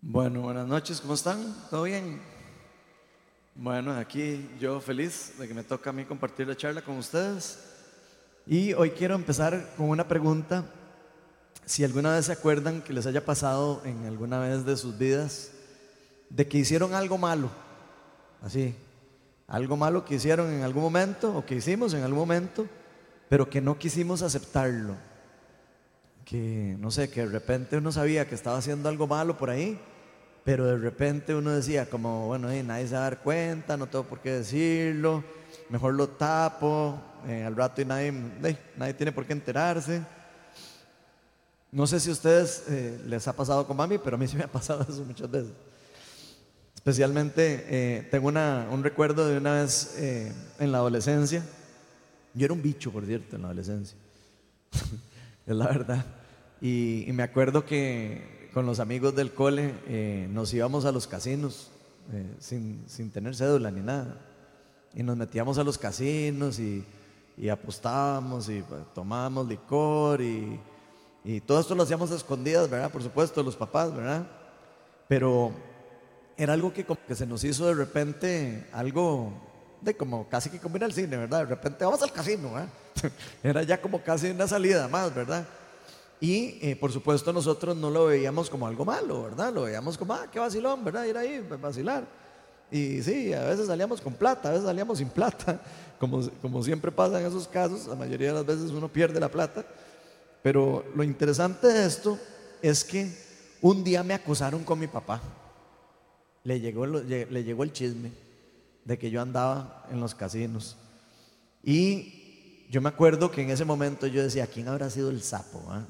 Bueno, buenas noches, ¿cómo están? ¿Todo bien? Bueno, aquí yo feliz de que me toca a mí compartir la charla con ustedes. Y hoy quiero empezar con una pregunta. Si alguna vez se acuerdan que les haya pasado en alguna vez de sus vidas de que hicieron algo malo, así, algo malo que hicieron en algún momento o que hicimos en algún momento, pero que no quisimos aceptarlo. Que, no sé, que de repente uno sabía que estaba haciendo algo malo por ahí, pero de repente uno decía como, bueno, nadie se va a dar cuenta, no tengo por qué decirlo, mejor lo tapo, eh, al rato y nadie, nadie tiene por qué enterarse. No sé si a ustedes eh, les ha pasado con mami, pero a mí sí me ha pasado eso muchas veces. Especialmente eh, tengo un recuerdo de una vez en la adolescencia. Yo era un bicho, por cierto, en la adolescencia. es la verdad. Y, me acuerdo que con los amigos del cole eh, nos íbamos a los casinos eh, sin, tener cédula ni nada. Y nos metíamos a los casinos y, apostábamos y pues, tomábamos licor y, y, todo esto lo hacíamos escondidas, ¿verdad? Por supuesto, los papás, ¿verdad? Pero era algo que que se nos hizo de repente algo de como casi que como ir cine, ¿verdad? De repente vamos al casino, ¿verdad? Era ya como casi una salida más, ¿verdad? Y eh, por supuesto nosotros no lo veíamos como algo malo, ¿verdad? Lo veíamos como, ah, qué vacilón, ¿verdad? Ir ahí, vacilar. Y sí, a veces salíamos con plata, a veces salíamos sin plata, como, como siempre pasa en esos casos, la mayoría de las veces uno pierde la plata. Pero lo interesante de esto es que un día me acusaron con mi papá. Le llegó, le llegó el chisme de que yo andaba en los casinos. Y yo me acuerdo que en ese momento yo decía, ¿quién habrá sido el sapo? Ah?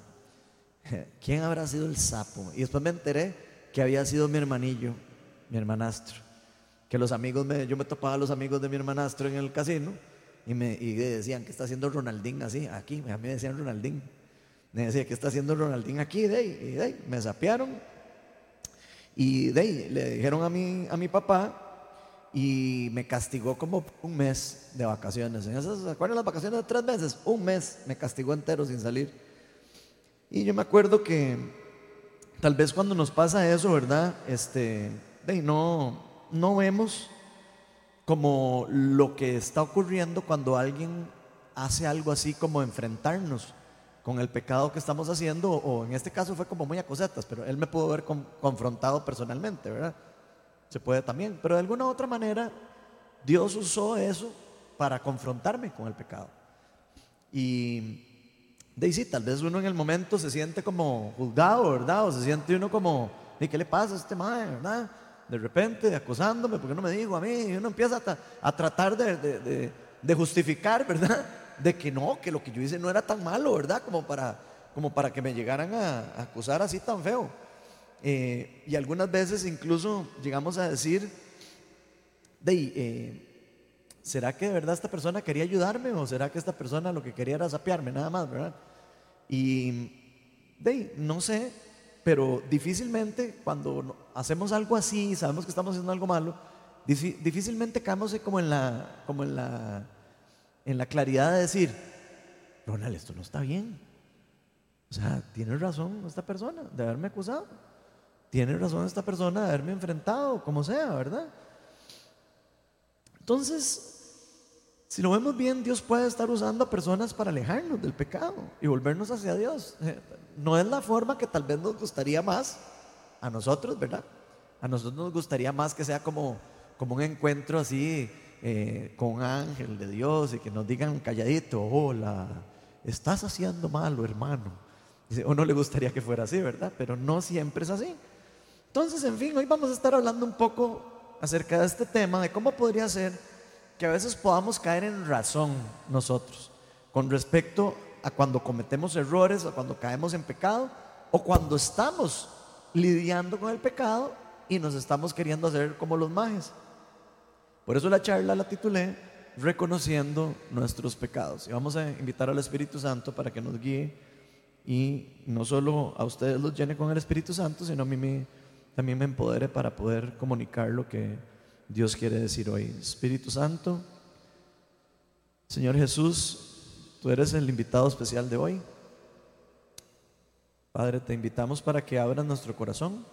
¿Quién habrá sido el sapo? Y después me enteré que había sido mi hermanillo, mi hermanastro. Que los amigos, me, yo me topaba a los amigos de mi hermanastro en el casino y me decían, ¿qué está haciendo Ronaldín así? Aquí, a mí me decían Ronaldín. Me decía, ¿qué está haciendo Ronaldín aquí? De ahí, y de ahí. Me sapearon y de ahí le dijeron a mi, a mi papá y me castigó como un mes de vacaciones. ¿En esas, ¿Se acuerdan las vacaciones de tres meses? Un mes me castigó entero sin salir. Y yo me acuerdo que tal vez cuando nos pasa eso, ¿verdad? Este, no, no vemos como lo que está ocurriendo cuando alguien hace algo así como enfrentarnos con el pecado que estamos haciendo, o en este caso fue como muy a cosetas, pero él me pudo haber confrontado personalmente, ¿verdad? Se puede también, pero de alguna u otra manera Dios usó eso para confrontarme con el pecado. Y de tal vez uno en el momento se siente como juzgado, ¿verdad? O se siente uno como, ¿y qué le pasa a este madre, verdad? De repente acosándome, porque no me dijo a mí? Y uno empieza a, tratar de, de, justificar, ¿verdad? De que no, que lo que yo hice no era tan malo, ¿verdad? Como para, como para que me llegaran a, acusar así tan feo. Eh, y algunas veces incluso llegamos a decir, de, eh, ¿será que de verdad esta persona quería ayudarme o será que esta persona lo que quería era sapearme nada más, verdad? Y no sé, pero difícilmente cuando hacemos algo así, sabemos que estamos haciendo algo malo, difícilmente caemos como en la, como en la, en la claridad de decir, Ronald, esto no está bien. O sea, tiene razón esta persona de haberme acusado. Tiene razón esta persona de haberme enfrentado, como sea, ¿verdad? Entonces, si lo vemos bien, Dios puede estar usando a personas para alejarnos del pecado y volvernos hacia Dios. No es la forma que tal vez nos gustaría más a nosotros, ¿verdad? A nosotros nos gustaría más que sea como, como un encuentro así eh, con un ángel de Dios y que nos digan calladito, hola, estás haciendo malo, hermano. O no le gustaría que fuera así, ¿verdad? Pero no siempre es así. Entonces, en fin, hoy vamos a estar hablando un poco acerca de este tema, de cómo podría ser que a veces podamos caer en razón nosotros con respecto a cuando cometemos errores o cuando caemos en pecado o cuando estamos lidiando con el pecado y nos estamos queriendo hacer como los majes. Por eso la charla la titulé Reconociendo nuestros pecados. Y vamos a invitar al Espíritu Santo para que nos guíe y no solo a ustedes los llene con el Espíritu Santo, sino a mí también me empodere para poder comunicar lo que Dios quiere decir hoy. Espíritu Santo, Señor Jesús, tú eres el invitado especial de hoy. Padre, te invitamos para que abras nuestro corazón,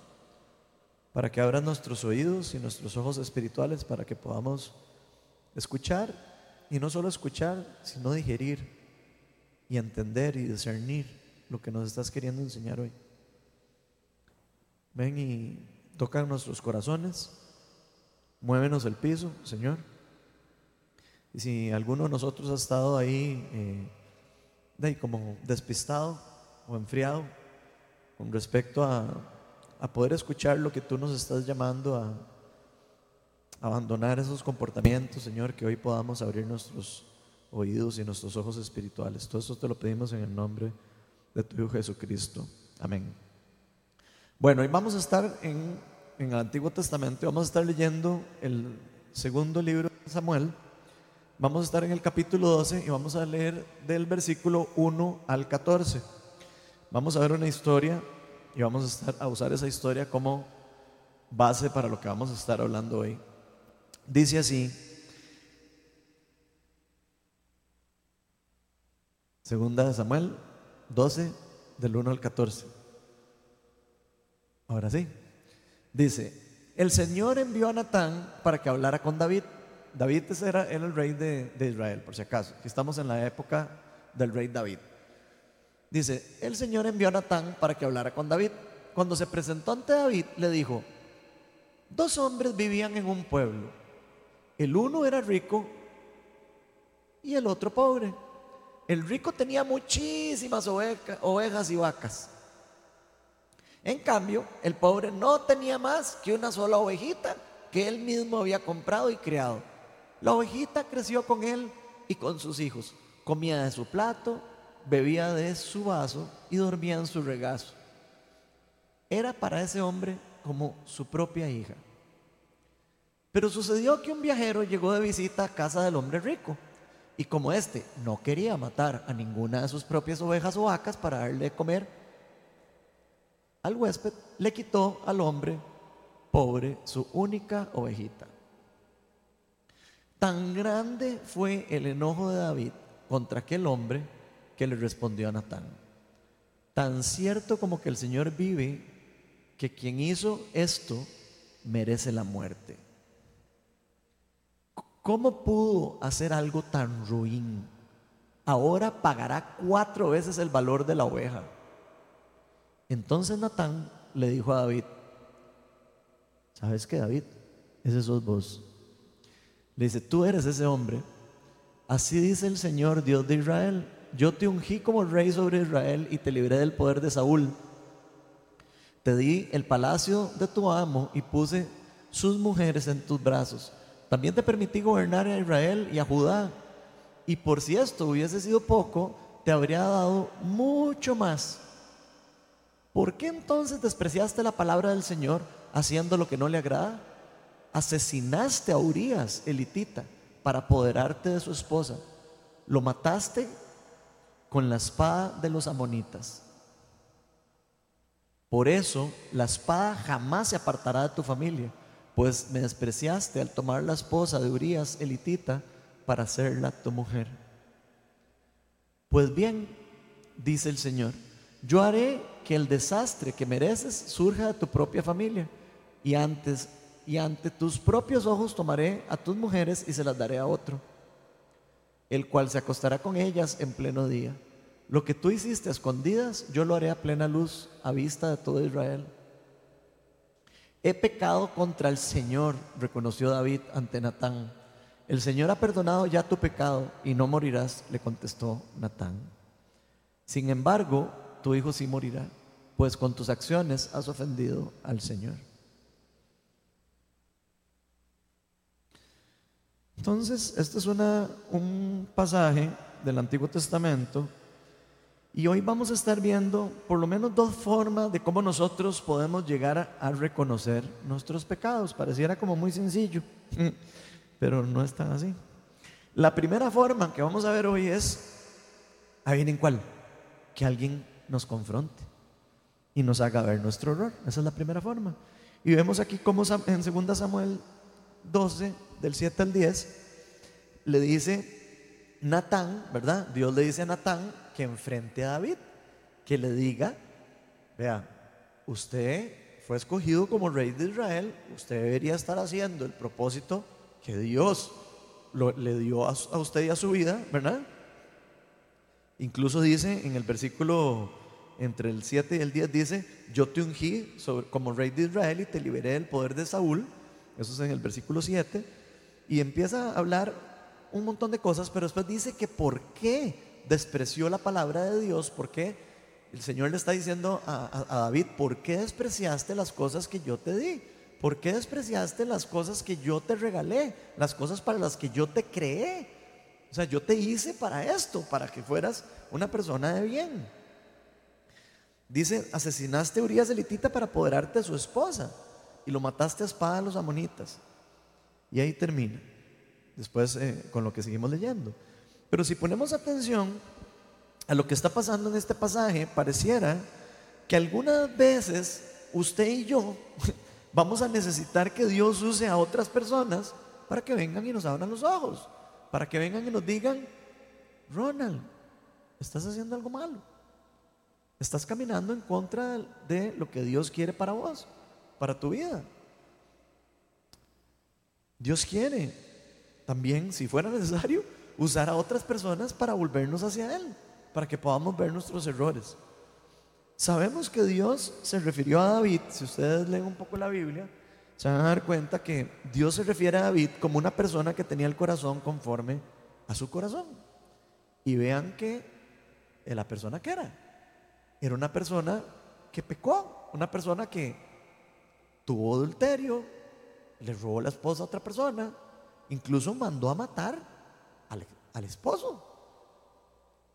para que abras nuestros oídos y nuestros ojos espirituales para que podamos escuchar y no solo escuchar, sino digerir y entender y discernir lo que nos estás queriendo enseñar hoy. Ven y toca nuestros corazones, muévenos el piso, Señor. Y si alguno de nosotros ha estado ahí eh, de como despistado o enfriado con respecto a, a poder escuchar lo que tú nos estás llamando a abandonar esos comportamientos, Señor, que hoy podamos abrir nuestros oídos y nuestros ojos espirituales. Todo eso te lo pedimos en el nombre de tu Hijo Jesucristo. Amén. Bueno, hoy vamos a estar en, en el Antiguo Testamento, vamos a estar leyendo el segundo libro de Samuel. Vamos a estar en el capítulo 12 y vamos a leer del versículo 1 al 14. Vamos a ver una historia y vamos a, estar, a usar esa historia como base para lo que vamos a estar hablando hoy. Dice así, segunda Samuel 12, del 1 al 14. Ahora sí, dice, el Señor envió a Natán para que hablara con David. David era, el rey de, de Israel, por si acaso. Estamos en la época del rey David. Dice, el Señor envió a Natán para que hablara con David. Cuando se presentó ante David, le dijo, dos hombres vivían en un pueblo. El uno era rico y el otro pobre. El rico tenía muchísimas ovejas y vacas. En cambio, el pobre no tenía más que una sola ovejita que él mismo había comprado y criado. La ovejita creció con él y con sus hijos. Comía de su plato, bebía de su vaso y dormía en su regazo. Era para ese hombre como su propia hija. Pero sucedió que un viajero llegó de visita a casa del hombre rico y como éste no quería matar a ninguna de sus propias ovejas o vacas para darle de comer, al huésped le quitó al hombre pobre su única ovejita. Tan grande fue el enojo de David contra aquel hombre que le respondió a Natán. Tan cierto como que el Señor vive, que quien hizo esto merece la muerte. ¿Cómo pudo hacer algo tan ruin? Ahora pagará cuatro veces el valor de la oveja. Entonces Natán le dijo a David, ¿sabes qué David? Ese sos vos. Le dice, tú eres ese hombre. Así dice el Señor Dios de Israel yo te ungí como rey sobre Israel y te libré del poder de Saúl. Te di el palacio de tu amo y puse sus mujeres en tus brazos. También te permití gobernar a Israel y a Judá. Y por si esto hubiese sido poco, te habría dado mucho más. ¿Por qué entonces despreciaste la palabra del Señor haciendo lo que no le agrada? Asesinaste a Urias, elitita, para apoderarte de su esposa. Lo mataste con la espada de los amonitas. Por eso la espada jamás se apartará de tu familia, pues me despreciaste al tomar la esposa de Urias elitita para hacerla tu mujer. Pues bien, dice el Señor, yo haré que el desastre que mereces surja de tu propia familia y antes y ante tus propios ojos tomaré a tus mujeres y se las daré a otro, el cual se acostará con ellas en pleno día. Lo que tú hiciste a escondidas, yo lo haré a plena luz, a vista de todo Israel. He pecado contra el Señor, reconoció David ante Natán. El Señor ha perdonado ya tu pecado y no morirás, le contestó Natán. Sin embargo, tu hijo sí morirá, pues con tus acciones has ofendido al Señor. Entonces, este es una, un pasaje del Antiguo Testamento y hoy vamos a estar viendo por lo menos dos formas de cómo nosotros podemos llegar a, reconocer nuestros pecados. Pareciera como muy sencillo, pero no es tan así. La primera forma que vamos a ver hoy es, en cuál? Que alguien nos confronte y nos haga ver nuestro error. Esa es la primera forma. Y vemos aquí cómo en 2 Samuel 12, del 7 al 10, le dice Natán, ¿verdad? Dios le dice a Natán, que enfrente a David, que le diga, vea, usted fue escogido como rey de Israel, usted debería estar haciendo el propósito que Dios le dio a, usted y a su vida, ¿verdad? Incluso dice en el versículo entre el 7 y el 10, dice, yo te ungí como rey de Israel y te liberé del poder de Saúl, eso es en el versículo 7, y empieza a hablar un montón de cosas, pero después dice que por qué despreció la palabra de Dios, por qué el Señor le está diciendo a, David, ¿por qué despreciaste las cosas que yo te di? ¿Por qué despreciaste las cosas que yo te regalé? Las cosas para las que yo te creé. O sea, yo te hice para esto, para que fueras una persona de bien. Dice, asesinaste a Urias elitita para apoderarte de su esposa y lo mataste a espada a los amonitas. Y ahí termina. Después eh, con lo que seguimos leyendo. Pero si ponemos atención, a lo que está pasando en este pasaje, pareciera que algunas veces usted y yo vamos a necesitar que Dios use a otras personas para que vengan y nos abran los ojos, para que vengan y nos digan, Ronald, estás haciendo algo malo, estás caminando en contra de lo que Dios quiere para vos, para tu vida. Dios quiere también, si fuera necesario, usar a otras personas para volvernos hacia Él para que podamos ver nuestros errores. Sabemos que Dios se refirió a David, si ustedes leen un poco la Biblia, se van a dar cuenta que Dios se refiere a David como una persona que tenía el corazón conforme a su corazón. Y vean que la persona que era, era una persona que pecó, una persona que tuvo adulterio, le robó la esposa a otra persona, incluso mandó a matar al, al esposo.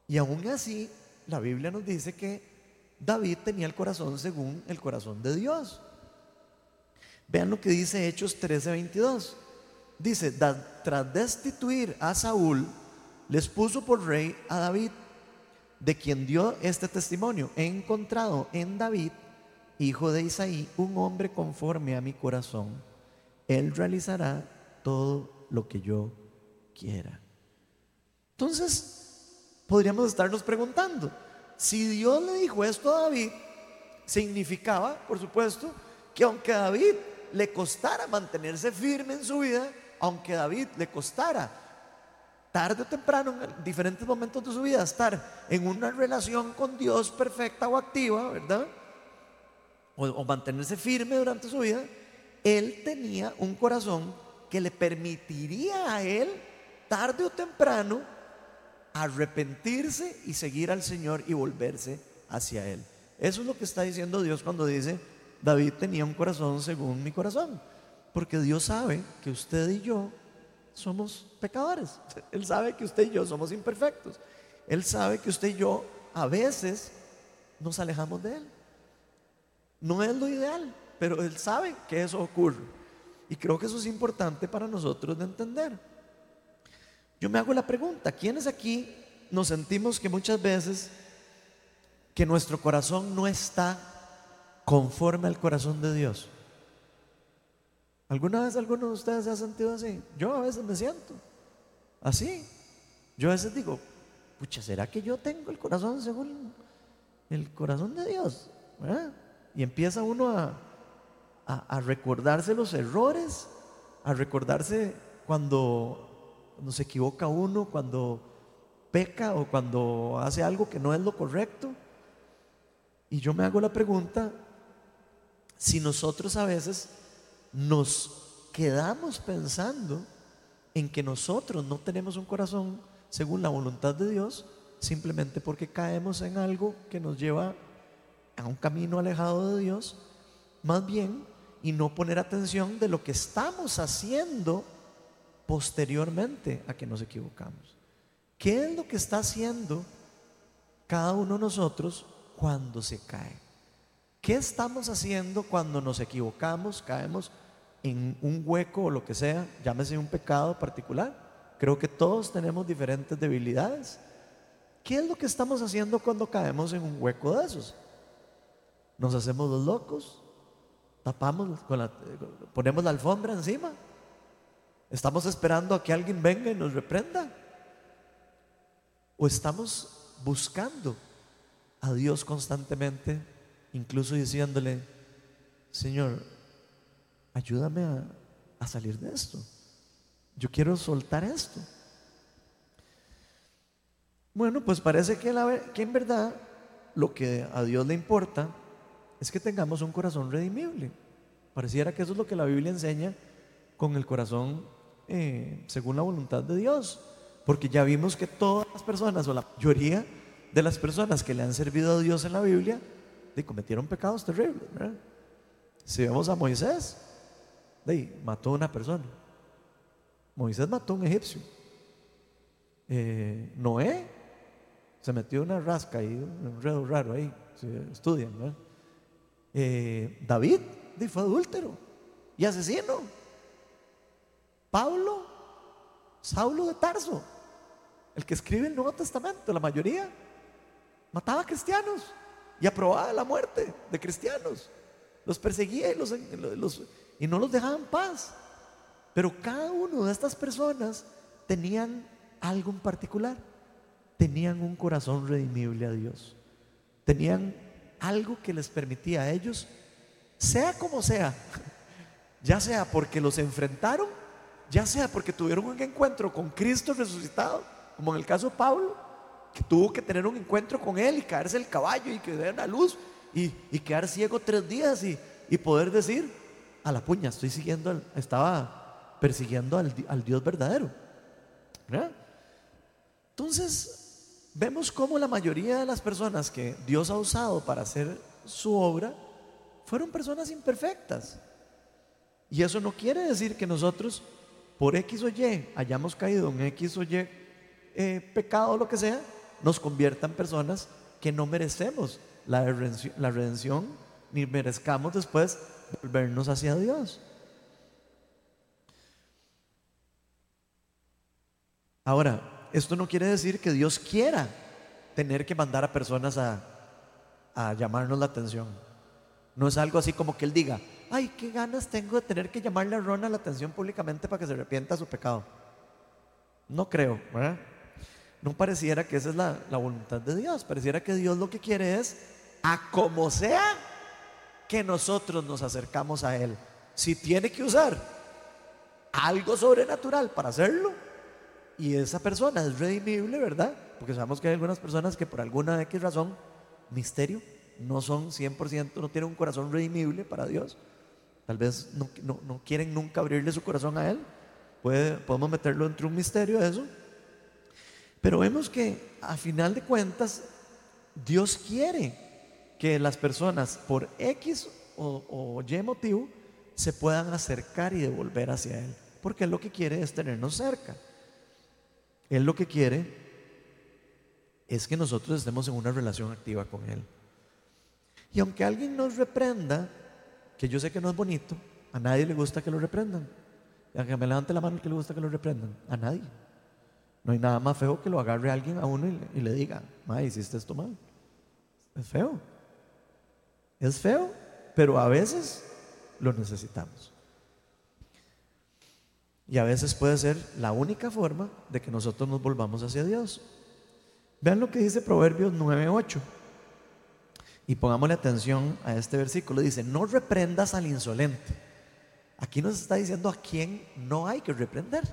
Y aún así, la Biblia nos dice que David tenía el corazón según el corazón de Dios. Vean lo que dice Hechos 13:22. Dice, tras destituir a Saúl, les puso por rey a David, de quien dio este testimonio. He encontrado en David, hijo de Isaí, un hombre conforme a mi corazón. Él realizará todo lo que yo quiera. Entonces, podríamos estarnos preguntando, si Dios le dijo esto a David, significaba, por supuesto, que aunque David le costara mantenerse firme en su vida, aunque David le costara tarde o temprano, en diferentes momentos de su vida, estar en una relación con Dios perfecta o activa, ¿verdad? O, o mantenerse firme durante su vida, él tenía un corazón que le permitiría a él, tarde o temprano, arrepentirse y seguir al Señor y volverse hacia Él. Eso es lo que está diciendo Dios cuando dice, David tenía un corazón según mi corazón. Porque Dios sabe que usted y yo somos pecadores. Él sabe que usted y yo somos imperfectos. Él sabe que usted y yo a veces nos alejamos de Él. No es lo ideal, pero Él sabe que eso ocurre. Y creo que eso es importante para nosotros de entender. Yo me hago la pregunta, ¿quiénes aquí nos sentimos que muchas veces que nuestro corazón no está conforme al corazón de Dios? ¿Alguna vez alguno de ustedes se ha sentido así? Yo a veces me siento así. Yo a veces digo, pucha, ¿será que yo tengo el corazón según el corazón de Dios? Y empieza uno a, a recordarse los errores, a recordarse cuando cuando se equivoca uno, cuando peca o cuando hace algo que no es lo correcto. Y yo me hago la pregunta, si nosotros a veces nos quedamos pensando en que nosotros no tenemos un corazón según la voluntad de Dios, simplemente porque caemos en algo que nos lleva a un camino alejado de Dios, más bien, y no poner atención de lo que estamos haciendo posteriormente a que nos equivocamos. ¿Qué es lo que está haciendo cada uno de nosotros cuando se cae? ¿Qué estamos haciendo cuando nos equivocamos, caemos en un hueco o lo que sea, llámese un pecado particular? Creo que todos tenemos diferentes debilidades. ¿Qué es lo que estamos haciendo cuando caemos en un hueco de esos? Nos hacemos los locos, tapamos, ponemos la alfombra encima ¿Estamos esperando a que alguien venga y nos reprenda? ¿O estamos buscando a Dios constantemente, incluso diciéndole, Señor, ayúdame a, salir de esto. Yo quiero soltar esto. Bueno, pues parece que, que en verdad lo que a Dios le importa es que tengamos un corazón redimible. Pareciera que eso es lo que la Biblia enseña con el corazón eh, según la voluntad de Dios. Porque ya vimos que todas las personas, o la mayoría de las personas que le han servido a Dios en la Biblia, cometieron pecados terribles. Si vemos a Moisés, mató a una persona. Moisés mató a un egipcio. Eh, Noé se metió una rasca y un enredo raro ahí. Si estudian, eh, David fue adúltero y asesino. Pablo, Saulo de Tarso, el que escribe el Nuevo Testamento, la mayoría, mataba a cristianos y aprobaba la muerte de cristianos. Los perseguía y, no los dejaba en paz. Pero cada uno de estas personas tenían algo en particular. Tenían un corazón redimible a Dios. Tenían algo que les permitía a ellos, sea como sea, ya sea porque los enfrentaron, ya sea porque tuvieron un encuentro con Cristo resucitado, como en el caso de Pablo, que tuvo que tener un encuentro con él y caerse el caballo y que dé una luz y, quedar ciego tres días y, poder decir, a la puña, estoy siguiendo, estaba persiguiendo al, Dios verdadero. Entonces, vemos cómo la mayoría de las personas que Dios ha usado para hacer su obra fueron personas imperfectas. Y eso no quiere decir que nosotros, por X o Y, hayamos caído en X o Y eh, pecado o lo que sea, nos conviertan personas que no merecemos la redención, la redención ni merezcamos después volvernos hacia Dios. Ahora, esto no quiere decir que Dios quiera tener que mandar a personas a, a llamarnos la atención. No es algo así como que Él diga, ay, qué ganas tengo de tener que llamarle a Rona la atención públicamente para que se arrepienta de su pecado. No creo, ¿verdad? No pareciera que esa es la, voluntad de Dios. Pareciera que Dios lo que quiere es, a como sea, que nosotros nos acercamos a Él. Si tiene que usar algo sobrenatural para hacerlo, y esa persona es redimible, ¿verdad? Porque sabemos que hay algunas personas que por alguna X razón, misterio, no son 100%, no tienen un corazón redimible para Dios. Tal vez no, no quieren nunca abrirle su corazón a Él. Puede, podemos meterlo entre un misterio eso. Pero vemos que a final de cuentas Dios quiere que las personas por X o, Y motivo se puedan acercar y devolver hacia Él. Porque Él lo que quiere es tenernos cerca. Él lo que quiere es que nosotros estemos en una relación activa con Él. Y aunque alguien nos reprenda, que yo sé que no es bonito, a nadie le gusta que lo reprendan. Y aunque me levante la mano que le gusta que lo reprendan, a nadie. No hay nada más feo que lo agarre alguien a uno y, le diga, hiciste esto mal. Es feo. Es feo, pero a veces lo necesitamos. Y a veces puede ser la única forma de que nosotros nos volvamos hacia Dios. Vean lo que dice Proverbios 9:8. Y pongámosle atención a este versículo. Dice, no reprendas al insolente. Aquí nos está diciendo a quién no hay que reprender.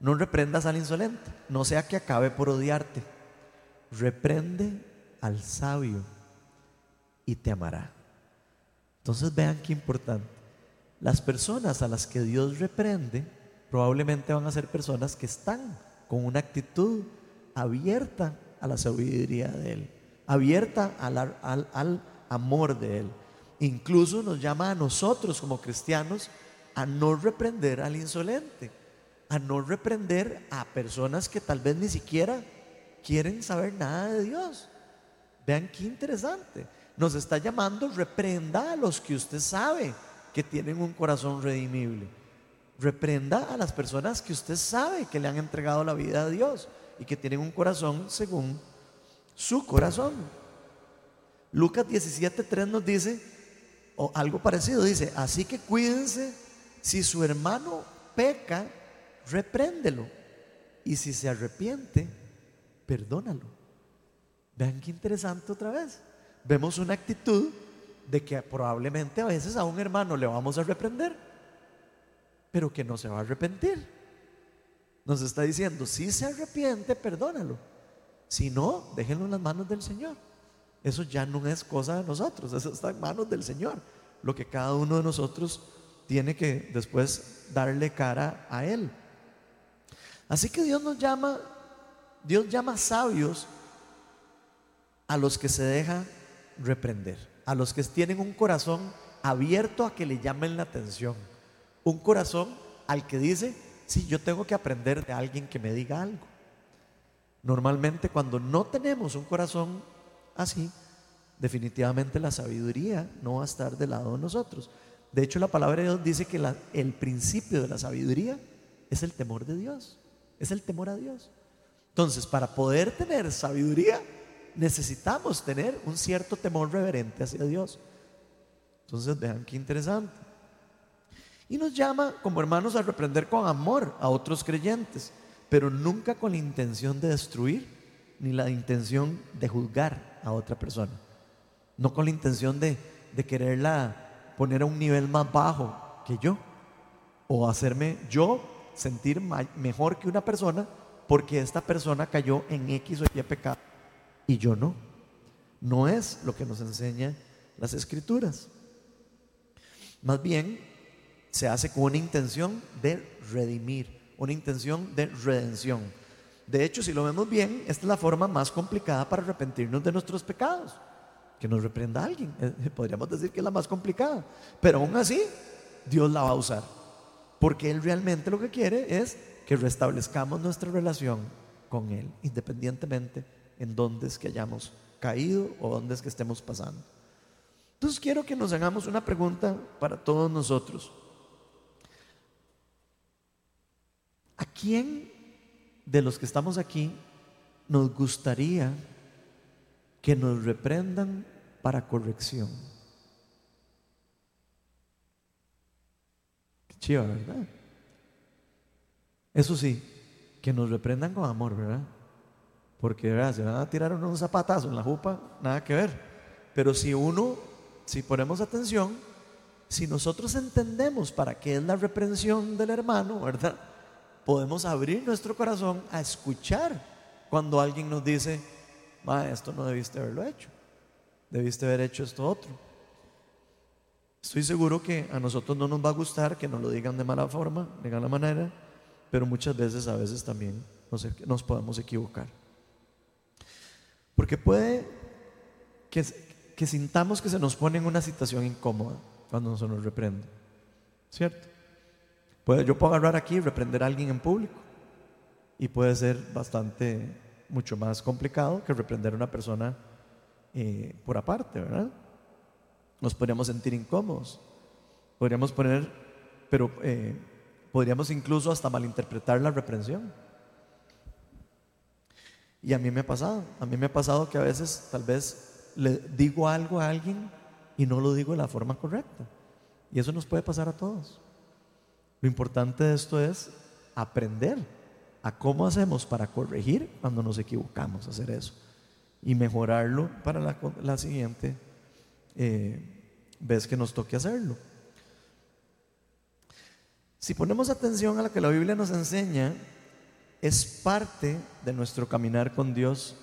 No reprendas al insolente, no sea que acabe por odiarte. Reprende al sabio y te amará. Entonces vean qué importante. Las personas a las que Dios reprende probablemente van a ser personas que están con una actitud abierta a la sabiduría de Él, abierta al, al amor de Él. Incluso nos llama a nosotros como cristianos a no reprender al insolente a no reprender a personas que tal vez ni siquiera quieren saber nada de Dios. Vean qué interesante. Nos está llamando, reprenda a los que usted sabe que tienen un corazón redimible. Reprenda a las personas que usted sabe que le han entregado la vida a Dios y que tienen un corazón según su corazón. Lucas 17:3 nos dice, o algo parecido, dice, así que cuídense si su hermano peca repréndelo. Y si se arrepiente, perdónalo. Vean qué interesante otra vez. Vemos una actitud de que probablemente a veces a un hermano le vamos a reprender, pero que no se va a arrepentir. Nos está diciendo, si se arrepiente, perdónalo. Si no, déjenlo en las manos del Señor. Eso ya no es cosa de nosotros, eso está en manos del Señor. Lo que cada uno de nosotros tiene que después darle cara a Él. Así que Dios nos llama, Dios llama sabios a los que se dejan reprender, a los que tienen un corazón abierto a que le llamen la atención, un corazón al que dice, sí, yo tengo que aprender de alguien que me diga algo. Normalmente cuando no tenemos un corazón así, definitivamente la sabiduría no va a estar del lado de nosotros. De hecho, la palabra de Dios dice que el principio de la sabiduría es el temor de Dios, es el temor a Dios. Entonces, para poder tener sabiduría, necesitamos tener un cierto temor reverente hacia Dios. Entonces, vean qué interesante. Y nos llama como hermanos a reprender con amor a otros creyentes, pero nunca con la intención de destruir ni la intención de juzgar a otra persona. No con la intención de, de quererla poner a un nivel más bajo que yo o hacerme yo sentir mejor que una persona porque esta persona cayó en X o Y pecado y yo no. No es lo que nos enseñan las escrituras. Más bien se hace con una intención de redimir, una intención de redención. De hecho, si lo vemos bien, esta es la forma más complicada para arrepentirnos de nuestros pecados que nos reprenda alguien. Podríamos decir que es la más complicada. Pero aún así, Dios la va a usar. Porque Él realmente lo que quiere es que restablezcamos nuestra relación con Él, independientemente en dónde es que hayamos caído o dónde es que estemos pasando. Entonces quiero que nos hagamos una pregunta para todos nosotros. ¿A quién de los que estamos aquí nos gustaría que nos reprendan para corrección. Chiva, ¿verdad? Eso sí, que nos reprendan con amor, ¿verdad? Porque, ¿verdad? Si van a tirar un zapatazo en la jupa, nada que ver. Pero si uno, si ponemos atención, si nosotros entendemos para qué es la reprensión del hermano, ¿verdad? Podemos abrir nuestro corazón a escuchar cuando alguien nos dice, Ma, esto no debiste haberlo hecho debiste haber hecho esto otro. Estoy seguro que a nosotros no nos va a gustar que nos lo digan de mala forma, de mala manera, pero muchas veces, a veces también nos, podemos equivocar. Porque puede que, que sintamos que se nos pone en una situación incómoda cuando se nos reprende, ¿cierto? Puede, yo puedo agarrar aquí y reprender a alguien en público y puede ser bastante, mucho más complicado que reprender a una persona eh, por aparte, ¿verdad? Nos podríamos sentir incómodos, podríamos poner, pero eh, podríamos incluso hasta malinterpretar la reprensión. Y a mí me ha pasado, a mí me ha pasado que a veces tal vez le digo algo a alguien y no lo digo de la forma correcta. Y eso nos puede pasar a todos. Lo importante de esto es aprender a cómo hacemos para corregir cuando nos equivocamos, hacer eso y mejorarlo para la, siguiente eh, vez que nos toque hacerlo. Si ponemos atención a lo que la Biblia nos enseña, es parte de nuestro caminar con Dios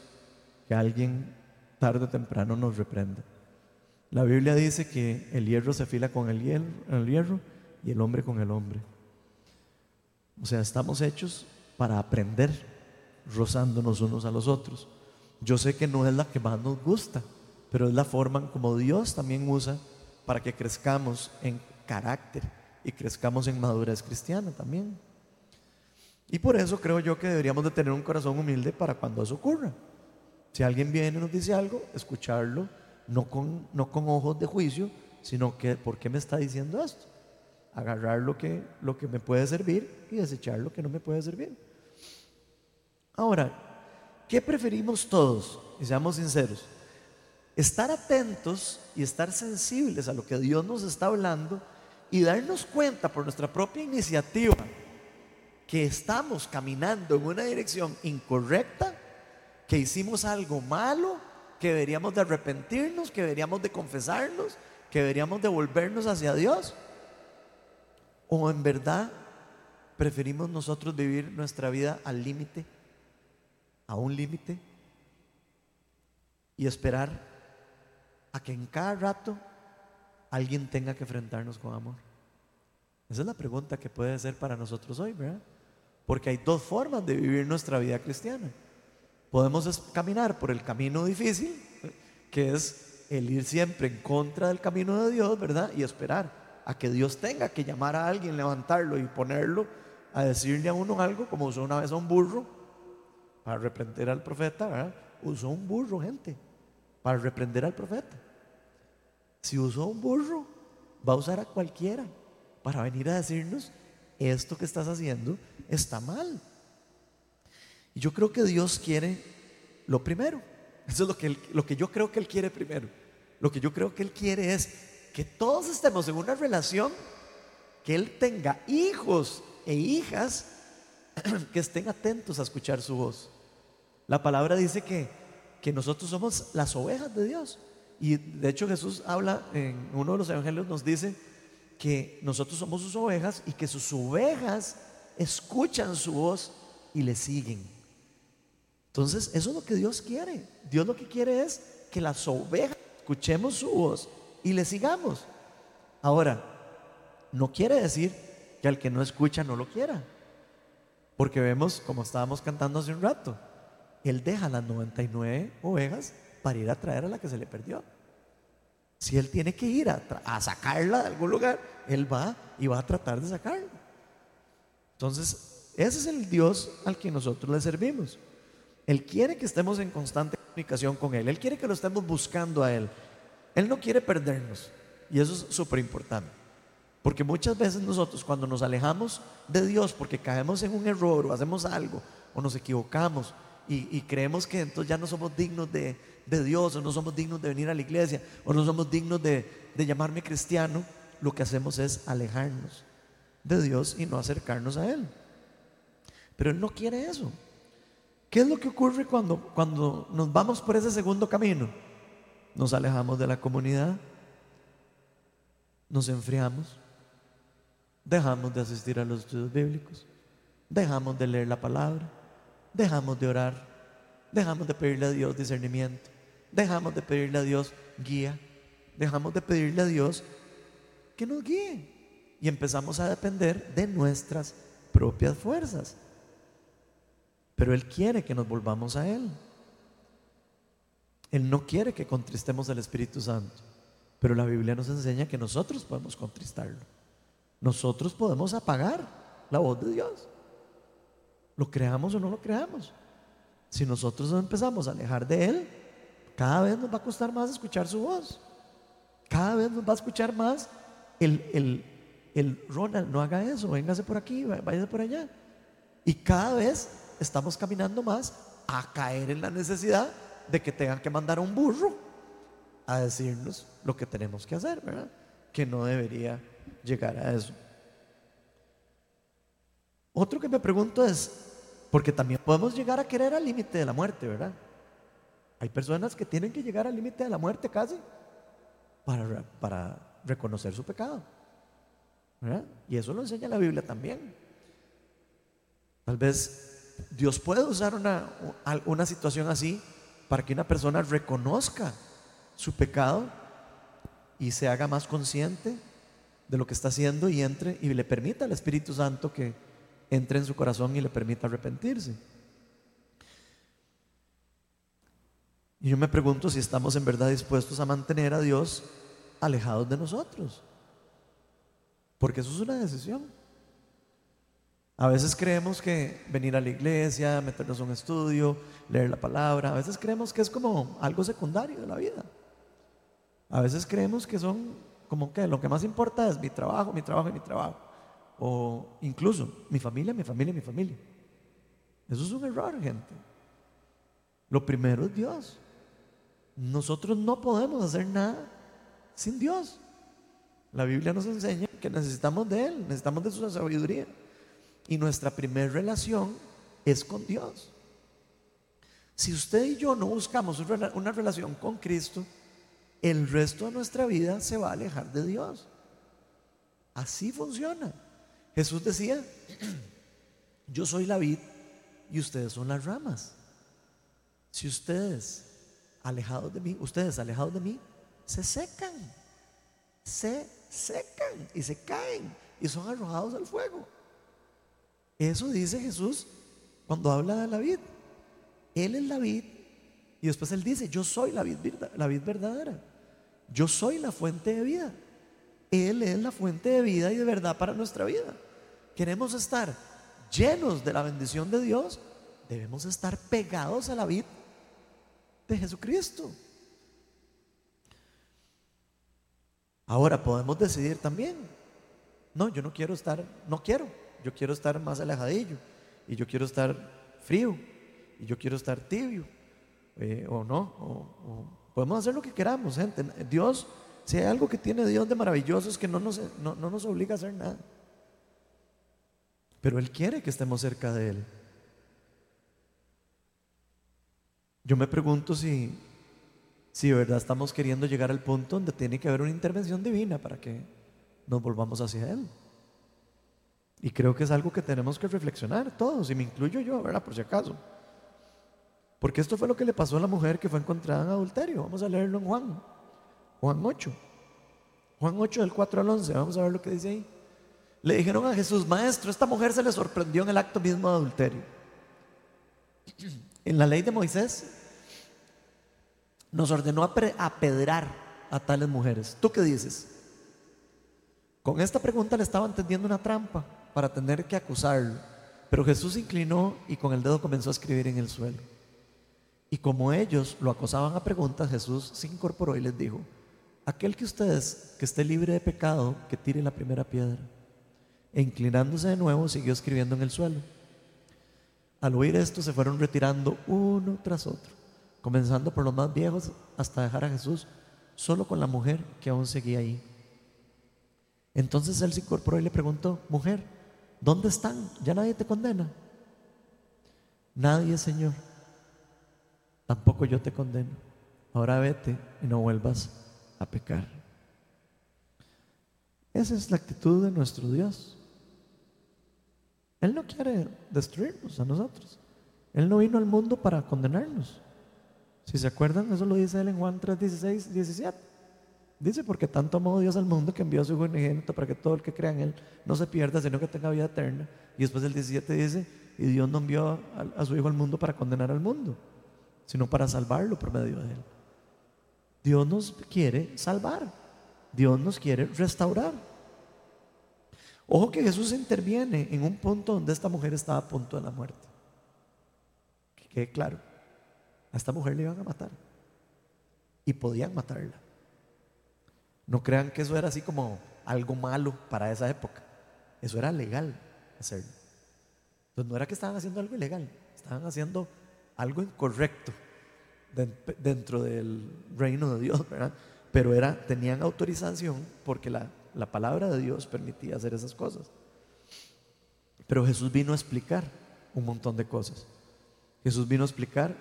que alguien tarde o temprano nos reprenda. La Biblia dice que el hierro se afila con el hierro, el hierro y el hombre con el hombre. O sea, estamos hechos para aprender rozándonos unos a los otros. Yo sé que no es la que más nos gusta, pero es la forma como Dios también usa para que crezcamos en carácter y crezcamos en madurez cristiana también. Y por eso creo yo que deberíamos de tener un corazón humilde para cuando eso ocurra. Si alguien viene y nos dice algo, escucharlo, no con, no con ojos de juicio, sino que, ¿por qué me está diciendo esto? Agarrar lo que, lo que me puede servir y desechar lo que no me puede servir. Ahora, ¿Qué preferimos todos? Y seamos sinceros. Estar atentos y estar sensibles a lo que Dios nos está hablando y darnos cuenta por nuestra propia iniciativa que estamos caminando en una dirección incorrecta, que hicimos algo malo, que deberíamos de arrepentirnos, que deberíamos de confesarnos, que deberíamos devolvernos hacia Dios? ¿O en verdad preferimos nosotros vivir nuestra vida al límite, a un límite, y esperar a que en cada rato alguien tenga que enfrentarnos con amor? Esa es la pregunta que puede ser para nosotros hoy, ¿verdad? Porque hay dos formas de vivir nuestra vida cristiana. Podemos caminar por el camino difícil, que es el ir siempre en contra del camino de Dios, ¿verdad? Y esperar a que Dios tenga que llamar a alguien, levantarlo y ponerlo a decirle a uno algo, como usó una vez a un burro para reprender al profeta, ¿verdad? Usó un burro, gente, para reprender al profeta. Si usó un burro, va a usar a cualquiera para venir a decirnos, esto que estás haciendo está mal. Y yo creo que Dios quiere lo primero. Eso es lo que, lo que yo creo que Él quiere primero. Lo que yo creo que Él quiere es que todos estemos en una relación, que Él tenga hijos e hijas que estén atentos a escuchar su voz. La palabra dice que, que nosotros somos las ovejas de Dios. Y de hecho Jesús habla en uno de los evangelios, nos dice que nosotros somos sus ovejas y que sus ovejas escuchan su voz y le siguen. Entonces, eso es lo que Dios quiere. Dios lo que quiere es que las ovejas escuchemos su voz y le sigamos. Ahora, no quiere decir que al que no escucha no lo quiera. Porque vemos, como estábamos cantando hace un rato, Él deja las 99 ovejas para ir a traer a la que se le perdió. Si Él tiene que ir a, a sacarla de algún lugar, Él va y va a tratar de sacarla. Entonces, ese es el Dios al que nosotros le servimos. Él quiere que estemos en constante comunicación con Él. Él quiere que lo estemos buscando a Él. Él no quiere perdernos. Y eso es súper importante. Porque muchas veces nosotros cuando nos alejamos de Dios porque caemos en un error o hacemos algo o nos equivocamos y, creemos que entonces ya no somos dignos de, Dios o no somos dignos de venir a la iglesia o no somos dignos de, de llamarme cristiano, lo que hacemos es alejarnos de Dios y no acercarnos a Él. Pero Él no quiere eso. ¿Qué es lo que ocurre cuando, cuando nos vamos por ese segundo camino? Nos alejamos de la comunidad, nos enfriamos, dejamos de asistir a los estudios bíblicos, dejamos de leer la palabra, dejamos de orar, dejamos de pedirle a Dios discernimiento, dejamos de pedirle a Dios guía, dejamos de pedirle a Dios que nos guíe y empezamos a depender de nuestras propias fuerzas. Pero Él quiere que nos volvamos a Él. Él no quiere que contristemos al Espíritu Santo. Pero la Biblia nos enseña que nosotros podemos contristarlo. Nosotros podemos apagar la voz de Dios. Lo creamos o no lo creamos. Si nosotros empezamos a alejar de Él, cada vez nos va a costar más escuchar su voz. Cada vez nos va a escuchar más el, el, el Ronald, no haga eso, véngase por aquí, váyase por allá. Y cada vez estamos caminando más a caer en la necesidad de que tengan que mandar a un burro a decirnos lo que tenemos que hacer, ¿verdad? Que no debería llegar a eso. Otro que me pregunto es, porque también podemos llegar a querer al límite de la muerte, ¿verdad? Hay personas que tienen que llegar al límite de la muerte casi para, para reconocer su pecado. ¿verdad? Y eso lo enseña la Biblia también. Tal vez Dios puede usar una, una situación así para que una persona reconozca su pecado y se haga más consciente de lo que está haciendo y entre y le permita al Espíritu Santo que entre en su corazón y le permita arrepentirse. Y yo me pregunto si estamos en verdad dispuestos a mantener a Dios alejados de nosotros. Porque eso es una decisión. A veces creemos que venir a la iglesia, meternos a un estudio, leer la palabra, a veces creemos que es como algo secundario de la vida. A veces creemos que son como que lo que más importa es mi trabajo, mi trabajo y mi trabajo. O incluso mi familia, mi familia, mi familia. Eso es un error, gente. Lo primero es Dios. Nosotros no podemos hacer nada sin Dios. La Biblia nos enseña que necesitamos de Él, necesitamos de su sabiduría. Y nuestra primera relación es con Dios. Si usted y yo no buscamos una relación con Cristo, el resto de nuestra vida se va a alejar de Dios. Así funciona. Jesús decía, yo soy la vid y ustedes son las ramas. Si ustedes alejados de mí, ustedes alejados de mí, se secan, se secan y se caen y son arrojados al fuego. Eso dice Jesús cuando habla de la vid. Él es la vid y después él dice, yo soy la vid, la vid verdadera. Yo soy la fuente de vida. Él es la fuente de vida y de verdad para nuestra vida. Queremos estar llenos de la bendición de Dios, debemos estar pegados a la vid de Jesucristo. Ahora podemos decidir también, no, yo no quiero estar, no quiero, yo quiero estar más alejadillo y yo quiero estar frío y yo quiero estar tibio eh, o no, podemos hacer lo que queramos, gente. Dios, si hay algo que tiene Dios de maravilloso es que no nos, no nos obliga a hacer nada. Pero Él quiere que estemos cerca de Él. Yo me pregunto si, si de verdad estamos queriendo llegar al punto donde tiene que haber una intervención divina para que nos volvamos hacia Él. Y creo que es algo que tenemos que reflexionar todos, y me incluyo yo, ¿verdad? Por si acaso. Porque esto fue lo que le pasó a la mujer que fue encontrada en adulterio. Vamos a leerlo en Juan. Juan 8. Juan 8 del 4 al 11. Vamos a ver lo que dice ahí. Le dijeron a Jesús, maestro, esta mujer se le sorprendió en el acto mismo de adulterio. En la ley de Moisés nos ordenó apedrar a tales mujeres. ¿Tú qué dices? Con esta pregunta le estaban tendiendo una trampa para tener que acusarlo. Pero Jesús se inclinó y con el dedo comenzó a escribir en el suelo. Y como ellos lo acosaban a preguntas, Jesús se incorporó y les dijo, aquel que ustedes que esté libre de pecado, que tire la primera piedra. E inclinándose de nuevo, siguió escribiendo en el suelo. Al oír esto se fueron retirando uno tras otro, comenzando por los más viejos hasta dejar a Jesús solo con la mujer que aún seguía ahí. Entonces él se incorporó y le preguntó, mujer, ¿dónde están? ¿Ya nadie te condena? Nadie, Señor. Tampoco yo te condeno. Ahora vete y no vuelvas a pecar. Esa es la actitud de nuestro Dios. Él no quiere destruirnos a nosotros. Él no vino al mundo para condenarnos. Si se acuerdan, eso lo dice él en Juan 3, 16, 17. Dice, porque tanto amó Dios al mundo que envió a su Hijo unigénito para que todo el que crea en Él no se pierda, sino que tenga vida eterna. Y después el 17 dice, y Dios no envió a, a su Hijo al mundo para condenar al mundo, sino para salvarlo por medio de Él. Dios nos quiere salvar. Dios nos quiere restaurar. Ojo que Jesús interviene en un punto donde esta mujer estaba a punto de la muerte. Que quede claro, a esta mujer le iban a matar. Y podían matarla. No crean que eso era así como algo malo para esa época. Eso era legal hacerlo. Entonces no era que estaban haciendo algo ilegal, estaban haciendo algo incorrecto dentro del reino de Dios, ¿verdad? Pero era, tenían autorización porque la la palabra de Dios permitía hacer esas cosas. Pero Jesús vino a explicar un montón de cosas. Jesús vino a explicar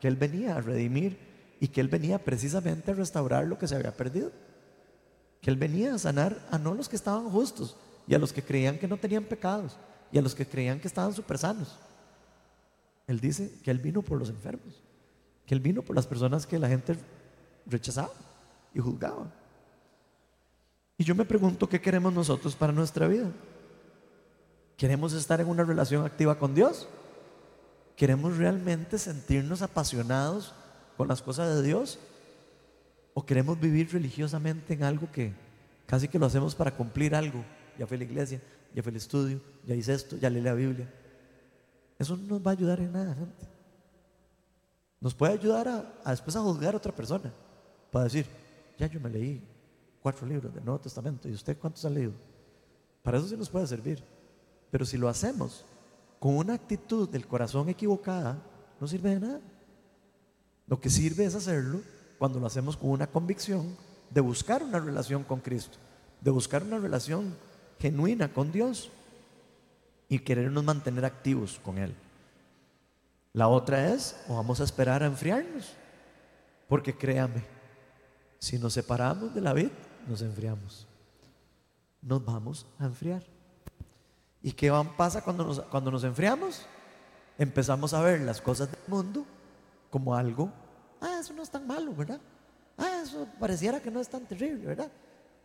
que Él venía a redimir y que Él venía precisamente a restaurar lo que se había perdido. Que Él venía a sanar a no los que estaban justos y a los que creían que no tenían pecados y a los que creían que estaban súper sanos. Él dice que Él vino por los enfermos, que Él vino por las personas que la gente rechazaba y juzgaba. Y yo me pregunto, ¿qué queremos nosotros para nuestra vida? ¿Queremos estar en una relación activa con Dios? ¿Queremos realmente sentirnos apasionados con las cosas de Dios? ¿O queremos vivir religiosamente en algo que casi que lo hacemos para cumplir algo? Ya fue la iglesia, ya fue el estudio, ya hice esto, ya leí la Biblia. Eso no nos va a ayudar en nada, gente. Nos puede ayudar a, después a juzgar a otra persona. Para decir, ya yo me leí cuatro libros del Nuevo Testamento. ¿Y usted cuántos ha leído? Para eso sí nos puede servir. Pero si lo hacemos con una actitud del corazón equivocada, no sirve de nada. Lo que sirve es hacerlo cuando lo hacemos con una convicción de buscar una relación con Cristo, de buscar una relación genuina con Dios y querernos mantener activos con Él. La otra es, o vamos a esperar a enfriarnos, porque créame, Si nos separamos de la vid, nos enfriamos. Nos vamos a enfriar. ¿Y qué pasa cuando nos, cuando nos enfriamos? Empezamos a ver las cosas del mundo como algo, ah, eso no es tan malo, ¿verdad? Ah, eso pareciera que no es tan terrible, ¿verdad?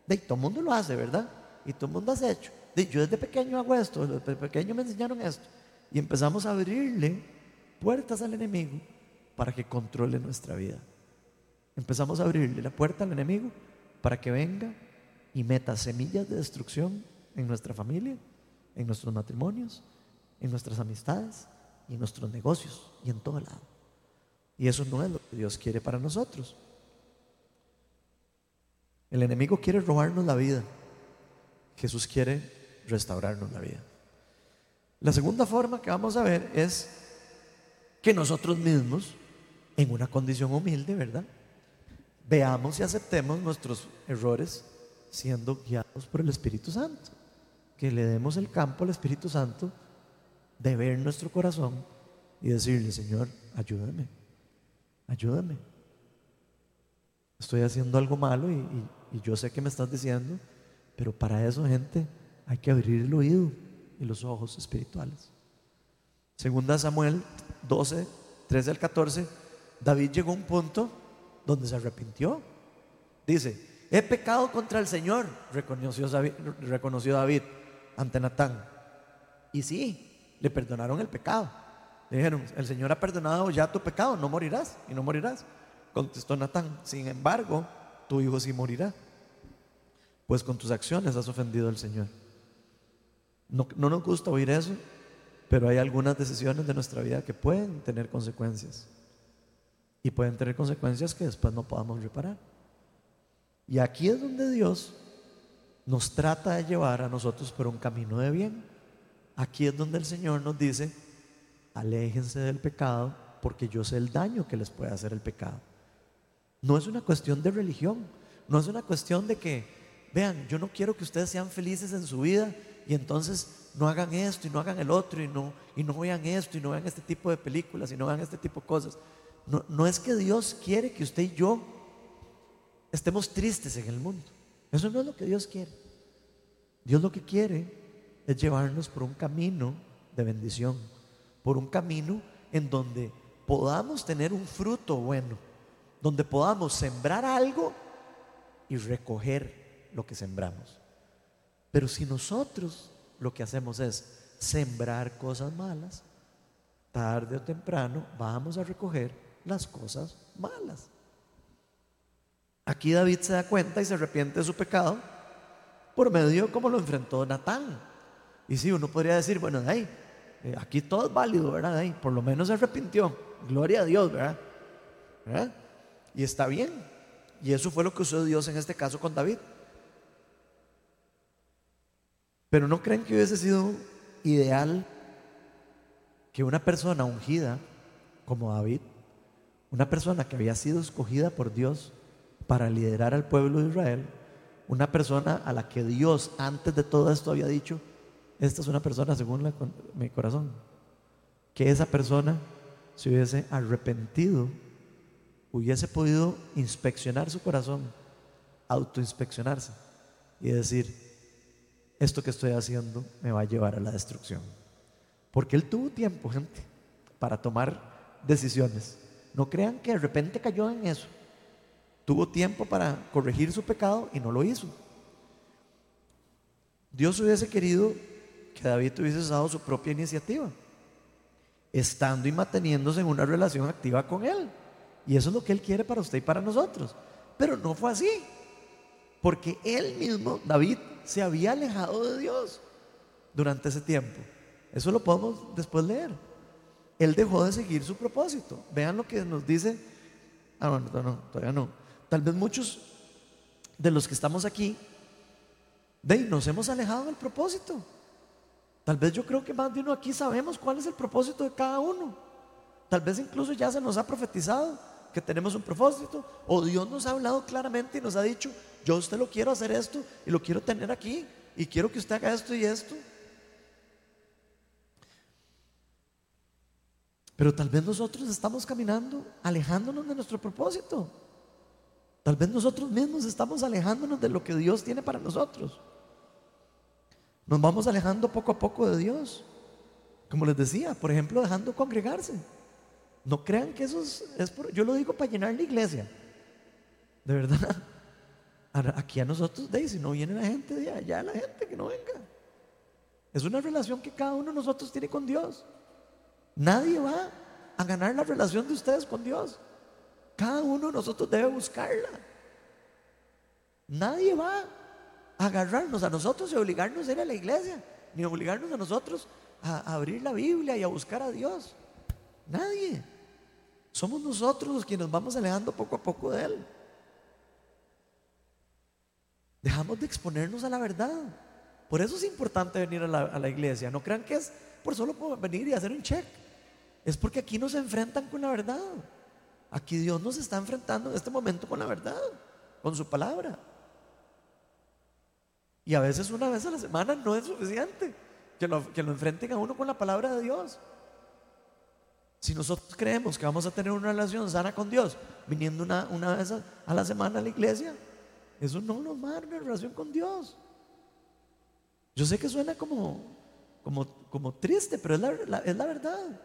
De, todo el mundo lo hace, ¿verdad? Y todo el mundo hace hecho. De, yo desde pequeño hago esto, desde pequeño me enseñaron esto. Y empezamos a abrirle puertas al enemigo para que controle nuestra vida. Empezamos a abrirle la puerta al enemigo para que venga y meta semillas de destrucción en nuestra familia, en nuestros matrimonios, en nuestras amistades y en nuestros negocios y en todo lado. Y eso no es lo que Dios quiere para nosotros. El enemigo quiere robarnos la vida. Jesús quiere restaurarnos la vida. La segunda forma que vamos a ver es que nosotros mismos, en una condición humilde, ¿verdad? Veamos y aceptemos nuestros errores siendo guiados por el Espíritu Santo. Que le demos el campo al Espíritu Santo de ver nuestro corazón y decirle, Señor, ayúdame, ayúdame. Estoy haciendo algo malo y, y yo sé que me estás diciendo, pero para eso, gente, hay que abrir el oído y los ojos espirituales. Segunda Samuel 12, 13 al 14, David llegó a un punto donde se arrepintió. Dice, he pecado contra el Señor, reconoció David, reconoció David ante Natán. Y sí, le perdonaron el pecado. Le dijeron, el Señor ha perdonado ya tu pecado, no morirás y no morirás. Contestó Natán, sin embargo, tu hijo sí morirá, pues con tus acciones has ofendido al Señor. No, no nos gusta oír eso, pero hay algunas decisiones de nuestra vida que pueden tener consecuencias. Y pueden tener consecuencias que después no podamos reparar. Y aquí es donde Dios nos trata de llevar a nosotros por un camino de bien. Aquí es donde el Señor nos dice, aléjense del pecado porque yo sé el daño que les puede hacer el pecado. No es una cuestión de religión, no es una cuestión de que, vean, yo no quiero que ustedes sean felices en su vida y entonces no hagan esto y no hagan el otro y no, y no vean esto y no vean este tipo de películas y no vean este tipo de cosas. No, no es que Dios quiere que usted y yo estemos tristes en el mundo. Eso no es lo que Dios quiere. Dios lo que quiere es llevarnos por un camino de bendición, por un camino en donde podamos tener un fruto bueno, donde podamos sembrar algo y recoger lo que sembramos. Pero si nosotros lo que hacemos es sembrar cosas malas, tarde o temprano vamos a recoger las cosas malas. Aquí David se da cuenta y se arrepiente de su pecado por medio como lo enfrentó Natán. Y si uno podría decir, bueno, ahí, eh, aquí todo es válido, ¿verdad? Ahí, por lo menos se arrepintió. Gloria a Dios, ¿verdad? Y está bien. Y eso fue lo que usó Dios en este caso con David. Pero ¿no creen que hubiese sido ideal que una persona ungida como David, una persona que había sido escogida por Dios para liderar al pueblo de Israel, una persona a la que Dios antes de todo esto había dicho, esta es una persona según mi corazón, que esa persona se hubiese arrepentido, hubiese podido inspeccionar su corazón, autoinspeccionarse y decir, esto que estoy haciendo me va a llevar a la destrucción. Porque él tuvo tiempo, gente, para tomar decisiones. No crean que de repente cayó en eso. Tuvo tiempo para corregir su pecado y no lo hizo. Dios hubiese querido que David hubiese dado su propia iniciativa, estando y manteniéndose en una relación activa con Él. Y eso es lo que Él quiere para usted y para nosotros. Pero no fue así, porque Él mismo, David, se había alejado de Dios durante ese tiempo. Eso lo podemos después leer. Él dejó de seguir su propósito. Vean lo que nos dice. Ah, no, no, no, todavía no. Tal vez muchos de los que estamos aquí, de nos hemos alejado del propósito. Tal vez yo creo que más de uno aquí sabemos cuál es el propósito de cada uno. Tal vez incluso ya se nos ha profetizado que tenemos un propósito, o Dios nos ha hablado claramente y nos ha dicho, yo usted lo quiero hacer esto y lo quiero tener aquí y quiero que usted haga esto y esto. Pero tal vez nosotros estamos caminando alejándonos de nuestro propósito. Tal vez nosotros mismos estamos alejándonos de lo que Dios tiene para nosotros. Nos vamos alejando poco a poco de Dios. Como les decía, por ejemplo, dejando congregarse. No crean que eso es, por, yo lo digo para llenar la iglesia. De verdad. Aquí a nosotros, de si no viene la gente de allá, la gente que no venga. Es una relación que cada uno de nosotros tiene con Dios. Nadie va a ganar la relación de ustedes con Dios. Cada uno de nosotros debe buscarla. Nadie va a agarrarnos a nosotros y obligarnos a ir a la iglesia, ni obligarnos a nosotros a abrir la Biblia y a buscar a Dios. Nadie. Somos nosotros los que nos vamos alejando poco a poco de Él. Dejamos de exponernos a la verdad. Por eso es importante venir a la, iglesia. No crean que es por solo venir y hacer un check. Es porque aquí nos enfrentan con la verdad. Aquí Dios nos está enfrentando en este momento con la verdad, con su palabra. Y a veces una vez a la semana no es suficiente que lo, que lo enfrenten a uno con la palabra de Dios. Si nosotros creemos que vamos a tener una relación sana con Dios, viniendo una, una vez a, la semana a la iglesia, eso no nos va a dar una relación con Dios. Yo sé que suena como, como, como triste, pero es la, es la verdad.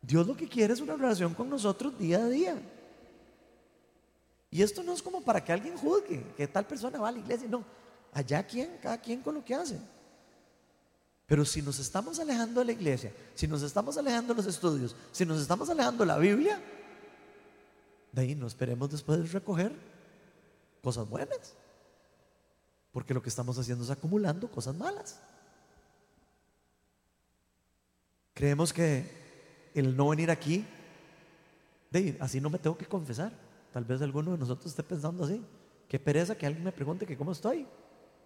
Dios lo que quiere es una relación con nosotros día a día. Y esto no es como para que alguien juzgue que tal persona va a la iglesia, no. Allá quien, cada quien con lo que hace. Pero si nos estamos alejando de la iglesia, si nos estamos alejando de los estudios, si nos estamos alejando de la Biblia, de ahí no esperemos después recoger cosas buenas. Porque lo que estamos haciendo es acumulando cosas malas. Creemos que el no venir aquí, de así no me tengo que confesar. Tal vez alguno de nosotros esté pensando así. Qué pereza que alguien me pregunte que cómo estoy.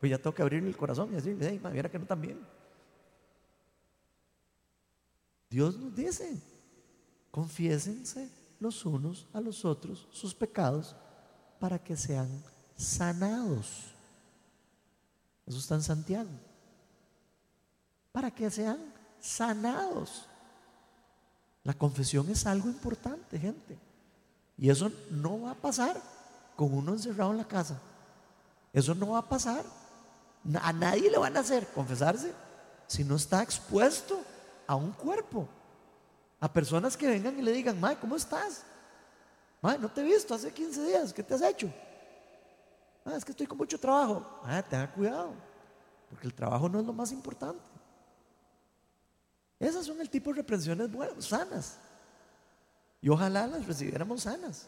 Pues ya tengo que abrirle el corazón y decirle, hey, mira que no tan bien. Dios nos dice, confiésense los unos a los otros sus pecados para que sean sanados. Eso está en Santiago. Para que sean sanados. La confesión es algo importante, gente. Y eso no va a pasar con uno encerrado en la casa. Eso no va a pasar. A nadie le van a hacer confesarse si no está expuesto a un cuerpo. A personas que vengan y le digan, Mae, ¿cómo estás? Mae, no te he visto hace 15 días, ¿qué te has hecho? es que estoy con mucho trabajo. Ah, tenga cuidado, porque el trabajo no es lo más importante. Esas son el tipo de reprensiones buenas, sanas. Y ojalá las recibiéramos sanas.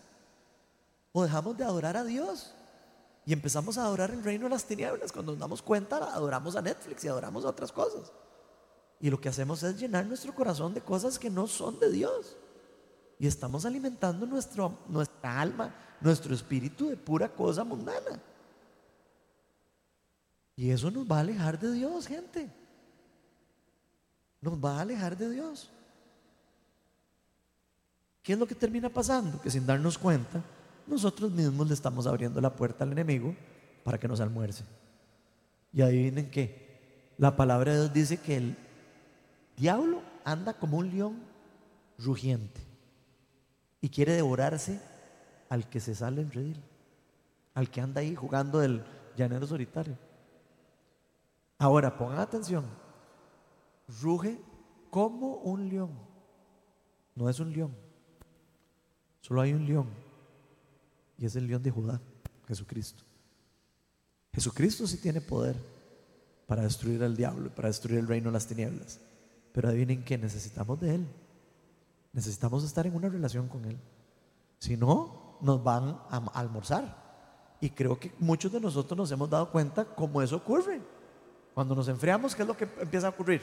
O dejamos de adorar a Dios y empezamos a adorar el reino de las tinieblas. Cuando nos damos cuenta, adoramos a Netflix y adoramos a otras cosas. Y lo que hacemos es llenar nuestro corazón de cosas que no son de Dios. Y estamos alimentando nuestro, nuestra alma, nuestro espíritu de pura cosa mundana. Y eso nos va a alejar de Dios, gente. Nos va a alejar de Dios. ¿Qué es lo que termina pasando? Que sin darnos cuenta, nosotros mismos le estamos abriendo la puerta al enemigo para que nos almuerce. Y adivinen qué. La palabra de Dios dice que el diablo anda como un león rugiente y quiere devorarse al que se sale en redil, al que anda ahí jugando del llanero solitario. Ahora, pongan atención, ruge como un león, no es un león, solo hay un león y es el león de Judá, Jesucristo. Jesucristo sí tiene poder para destruir al diablo, para destruir el reino de las tinieblas. Pero adivinen que necesitamos de Él. Necesitamos estar en una relación con Él. Si no, nos van a almorzar. Y creo que muchos de nosotros nos hemos dado cuenta cómo eso ocurre. Cuando nos enfriamos, ¿qué es lo que empieza a ocurrir?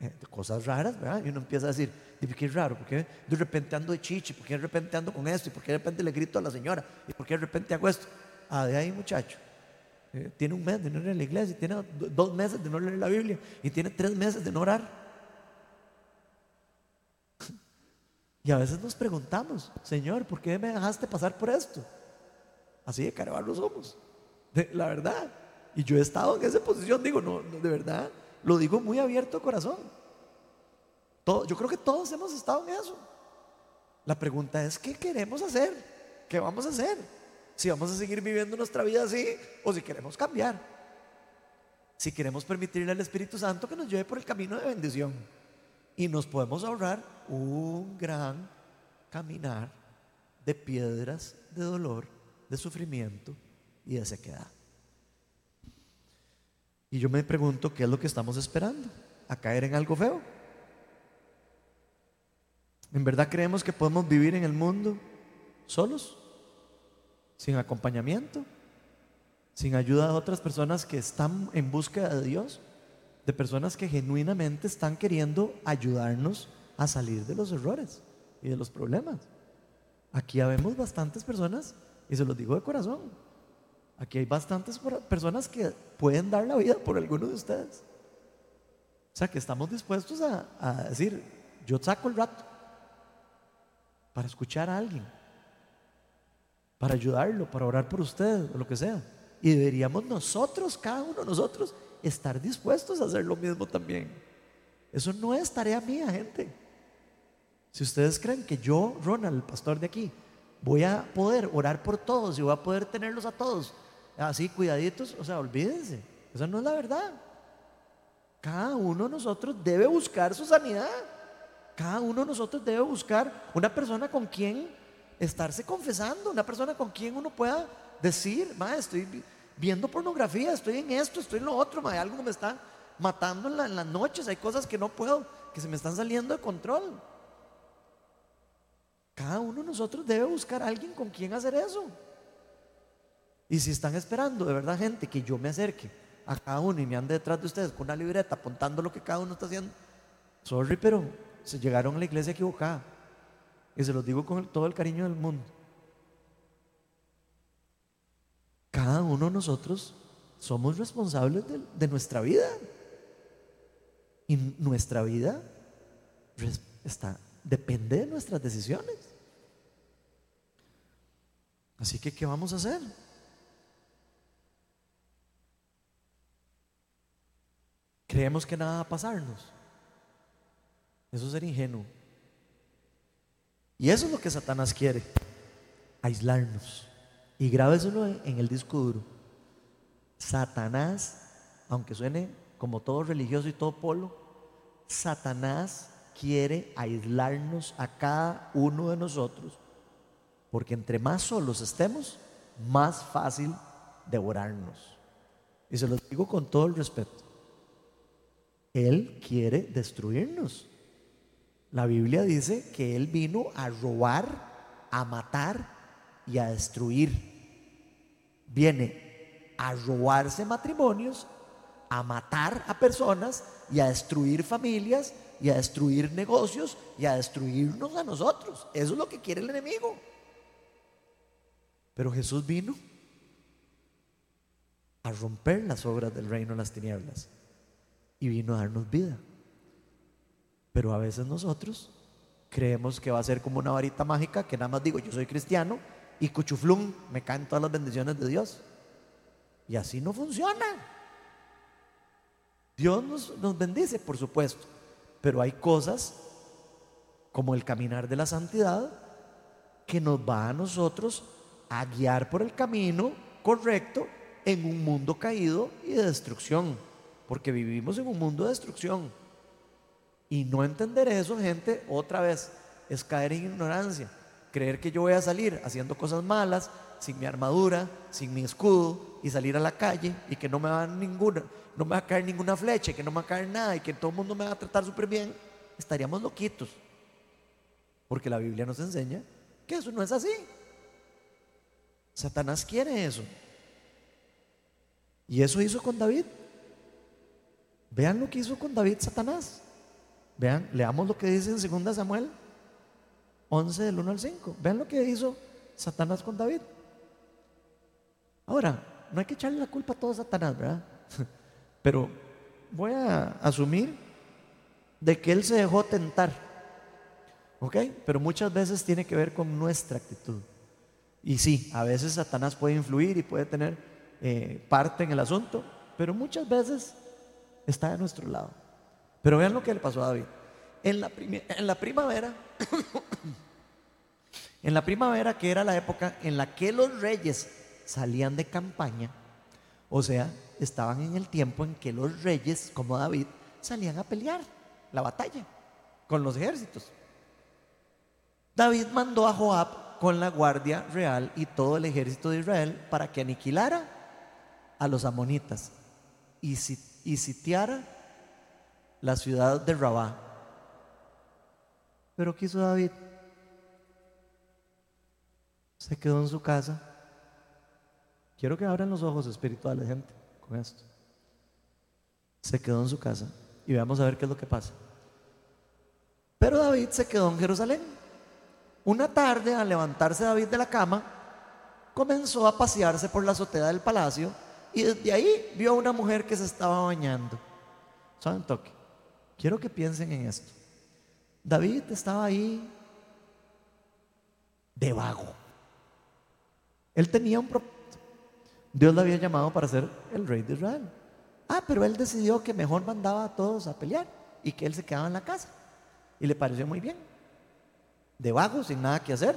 Eh, cosas raras, ¿verdad? Y uno empieza a decir, qué raro, porque de repente ando de chichi, porque de repente ando con esto, y porque de repente le grito a la señora, y porque de repente hago esto. Ah, de ahí, muchacho. Eh, tiene un mes de no leer la iglesia, tiene dos meses de no leer la Biblia y tiene tres meses de no orar. Y a veces nos preguntamos, Señor, ¿por qué me dejaste pasar por esto? Así de carabarro somos, de, la verdad. Y yo he estado en esa posición, digo, no, de verdad, lo digo muy abierto corazón. Todo, yo creo que todos hemos estado en eso. La pregunta es, ¿qué queremos hacer? ¿qué vamos a hacer? Si vamos a seguir viviendo nuestra vida así o si queremos cambiar. Si queremos permitirle al Espíritu Santo que nos lleve por el camino de bendición. Y nos podemos ahorrar un gran caminar de piedras, de dolor, de sufrimiento y de sequedad. Y yo me pregunto, ¿qué es lo que estamos esperando? ¿A caer en algo feo? ¿En verdad creemos que podemos vivir en el mundo solos? ¿Sin acompañamiento? ¿Sin ayuda de otras personas que están en búsqueda de Dios? De personas que genuinamente están queriendo ayudarnos a salir de los errores y de los problemas. Aquí vemos bastantes personas, y se los digo de corazón, aquí hay bastantes personas que pueden dar la vida por alguno de ustedes. O sea, que estamos dispuestos a, a decir, yo saco el rato para escuchar a alguien, para ayudarlo, para orar por usted, o lo que sea. Y deberíamos nosotros, cada uno de nosotros, estar dispuestos a hacer lo mismo también. Eso no es tarea mía, gente. Si ustedes creen que yo, Ronald, el pastor de aquí, voy a poder orar por todos y voy a poder tenerlos a todos así cuidaditos, o sea, olvídense, esa no es la verdad. Cada uno de nosotros debe buscar su sanidad. Cada uno de nosotros debe buscar una persona con quien estarse confesando, una persona con quien uno pueda decir, ma, estoy viendo pornografía, estoy en esto, estoy en lo otro, ma, algo me está matando en, en las noches, hay cosas que no puedo, que se me están saliendo de control. Cada uno de nosotros debe buscar a alguien con quien hacer eso. Y si están esperando de verdad gente que yo me acerque a cada uno y me ande detrás de ustedes con una libreta apuntando lo que cada uno está haciendo, sorry, pero se llegaron a la iglesia equivocada. Y se los digo con todo el cariño del mundo. Cada uno de nosotros somos responsables de nuestra vida. Y nuestra vida está depende de nuestras decisiones. Así que, ¿qué vamos a hacer? Creemos que nada va a pasarnos. Eso sería ingenuo. Y eso es lo que Satanás quiere, aislarnos. Y grábeselo en el disco duro. Satanás, aunque suene como todo religioso y todo polo, Satanás quiere aislarnos a cada uno de nosotros, porque entre más solos estemos, más fácil devorarnos. Y se lo digo con todo el respeto. Él quiere destruirnos. La Biblia dice que Él vino a robar, a matar y a destruir. Viene a robarse matrimonios, a matar a personas y a destruir familias y a destruir negocios y a destruirnos a nosotros. Eso es lo que quiere el enemigo. Pero Jesús vino a romper las obras del reino de las tinieblas y vino a darnos vida. Pero a veces nosotros creemos que va a ser como una varita mágica que nada más digo, yo soy cristiano y cuchuflum, me caen todas las bendiciones de Dios. Y así no funciona. Dios nos, nos bendice, por supuesto, pero hay cosas como el caminar de la santidad que nos va a nosotros a guiar por el camino correcto en un mundo caído y de destrucción, porque vivimos en un mundo de destrucción. Y no entender eso, gente, otra vez, es caer en ignorancia, creer que yo voy a salir haciendo cosas malas, sin mi armadura, sin mi escudo, y salir a la calle y que no me va ninguna, no me va a caer ninguna flecha, que no me va a caer nada y que todo el mundo me va a tratar súper bien, estaríamos loquitos. Porque la Biblia nos enseña que eso no es así. Satanás quiere eso. Y eso hizo con David. Vean lo que hizo con David Satanás. Vean, leamos lo que dice en 2 Samuel 11 del 1 al 5. Vean lo que hizo Satanás con David. Ahora, no hay que echarle la culpa a todo Satanás, ¿verdad? Pero voy a asumir de que él se dejó tentar. ¿Ok? Pero muchas veces tiene que ver con nuestra actitud. Y sí, a veces Satanás puede influir y puede tener eh, parte en el asunto, pero muchas veces está de nuestro lado. Pero vean lo que le pasó a David. En la, en la primavera, En la primavera, que era la época en la que los reyes salían de campaña, o sea, estaban en el tiempo en que los reyes, como David, salían a pelear la batalla con los ejércitos. David mandó a Joab con la guardia real y todo el ejército de Israel para que aniquilara a los amonitas y, sitiara la ciudad de Rabá. Pero ¿qué hizo David? Se quedó en su casa. Quiero que abran los ojos espirituales, gente, con esto. Se quedó en su casa y veamos a ver qué es lo que pasa. Pero David se quedó en Jerusalén. Una tarde, al levantarse David de la cama, comenzó a pasearse por la azotea del palacio y desde ahí vio a una mujer que se estaba bañando. ¿Saben toque? Quiero que piensen en esto. David estaba ahí de vago. Él tenía un. Dios lo había llamado para ser el rey de Israel. Ah, pero él decidió que mejor mandaba a todos a pelear y que él se quedaba en la casa. Y le pareció muy bien. De vago, sin nada que hacer.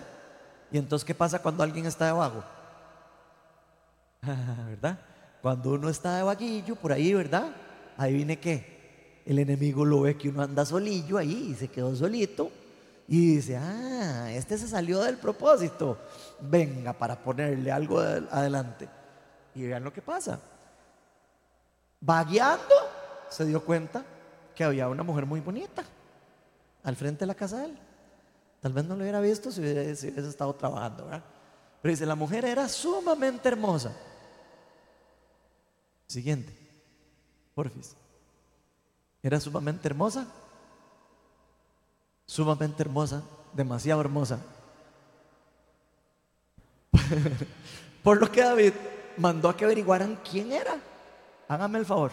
Y entonces, ¿qué pasa cuando alguien está de vago? ¿Verdad? Cuando uno está de vaguillo por ahí, ¿verdad? Ahí viene que el enemigo lo ve que uno anda solillo ahí y se quedó solito. Y dice, ah, este se salió del propósito. Venga, para ponerle algo adelante. Y vean lo que pasa. Vagueando, se dio cuenta que había una mujer muy bonita al frente de la casa de él. Tal vez no lo hubiera visto si hubiera, estado trabajando. Pero dice, la mujer era sumamente hermosa. Siguiente, porfis. Era sumamente hermosa. Sumamente hermosa, demasiado hermosa. Por lo que David mandó a que averiguaran quién era. Hágame el favor.